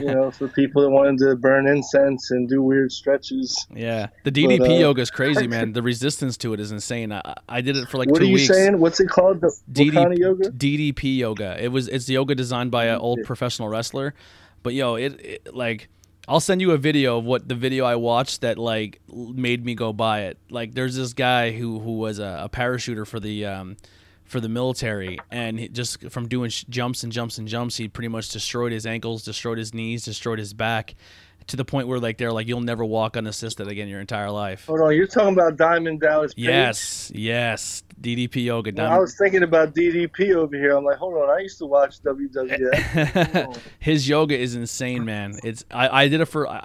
you know, for people that wanted to burn incense and do weird stretches. Yeah, the DDP But, uh, yoga is crazy, man. The resistance to it is insane. I, I did it for like what two are you weeks. saying? What's it called? The, what kind of yoga? DDP yoga. It was it's yoga designed by an old professional wrestler, but yo, it, it like I'll send you a video of what the video I watched that like made me go buy it. Like there's this guy who who was a, a parachuter for the um for the military and he just from doing sh- jumps and jumps and jumps he pretty much destroyed his ankles destroyed his knees destroyed his back to the point where like they're like you'll never walk unassisted again your entire life Hold on, you're talking about Diamond Dallas Page? yes yes ddp yoga Well, I was thinking about DDP over here. I'm like, hold on, I used to watch WWF. his yoga is insane, man. It's I, I did it for I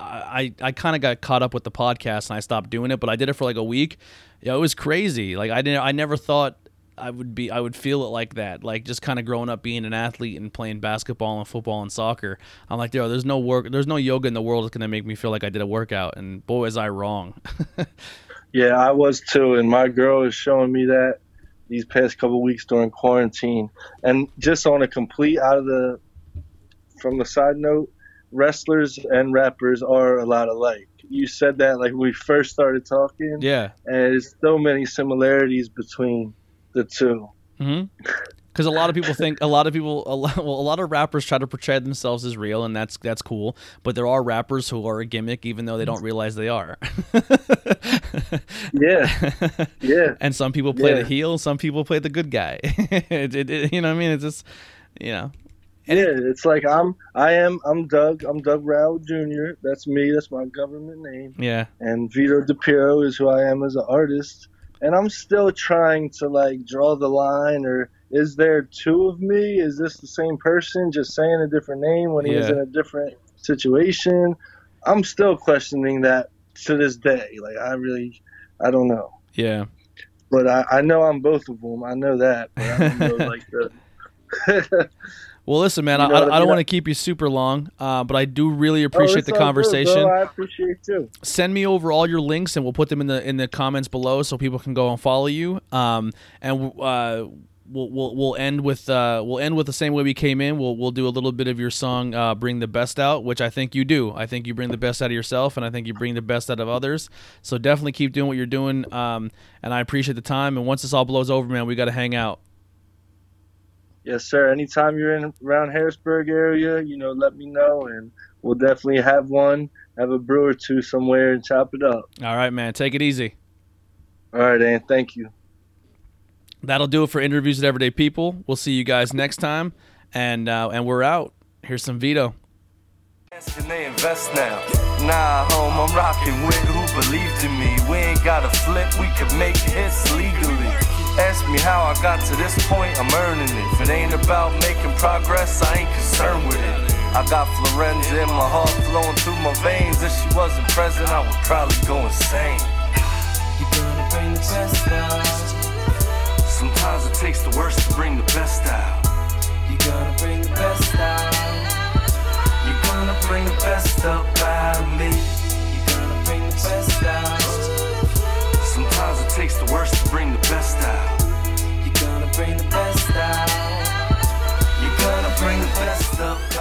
I, I kind of got caught up with the podcast and I stopped doing it, but I did it for like a week. Yeah, it was crazy. Like I didn't I never thought I would be I would feel it like that. Like just kind of growing up being an athlete and playing basketball and football and soccer. I'm like, yo, there's no work, there's no yoga in the world that's gonna make me feel like I did a workout. And boy, was I wrong. Yeah, I was too, and my girl is showing me that these past couple weeks during quarantine. And just on a complete out of the from the side note, wrestlers and rappers are a lot alike. You said that like when we first started talking, yeah. and there's so many similarities between the two. Mm-hmm. Because a lot of people think a lot of people a lot, well, a lot of rappers try to portray themselves as real, and that's that's cool. But there are rappers who are a gimmick, even though they don't realize they are. Yeah, yeah. and some people play Yeah. the heel, some people play the good guy. it, it, it- you know what I mean? It's just you know. Yeah, it's like I'm I am I'm Doug I'm Doug Rao Jr. That's me. That's my government name. Yeah, and Vito Depierro is who I am as an artist. And I'm still trying to like draw the line or is there two of me? Is this the same person just saying a different name when he was in a different situation? I'm still questioning that to this day. Like I really I don't know. yeah. But I, I know I'm both of them. I know that. But I don't know like the Well, listen, man. You I, know I, I I don't want to keep you super long, uh, but I do really Oh, appreciate it's the all good, conversation. I appreciate you. send me over all your links and we'll put them in the in the comments below so people can go and follow you um and uh We'll, we'll, we'll end with uh, we'll end with the same way we came in. We'll we'll do a little bit of your song, uh, "Bring the Best Out," which I think you do. I think you bring the best out of yourself, and I think you bring the best out of others. So definitely keep doing what you're doing. Um, and I appreciate the time. And once this all blows over, man, we got to hang out. Yes, sir. Anytime you're in around Harrisburg area, you know, let me know, and we'll definitely have one, have a brew or two somewhere, and chop it up. All right, man. Take it easy. All right, and thank you. That'll do it for interviews with everyday people. We'll see you guys next time, and uh, and we're out. Here's some Vito. Can they invest now? Nah, home, I'm rocking with who believed in me. We ain't gotta flip, we can make hits legally. Ask me how I got to this point, I'm earning it. If it ain't about making progress, I ain't concerned with it. I got Florenza in my heart flowing through my veins. If she wasn't present, I would probably go insane. You gonna bring the best out. Sometimes it takes the worst to bring the best out. You gonna bring the best out. You're gonna bring the best up out of me worst to bring the best out. You're gonna bring the best out. You're gonna bring the best up.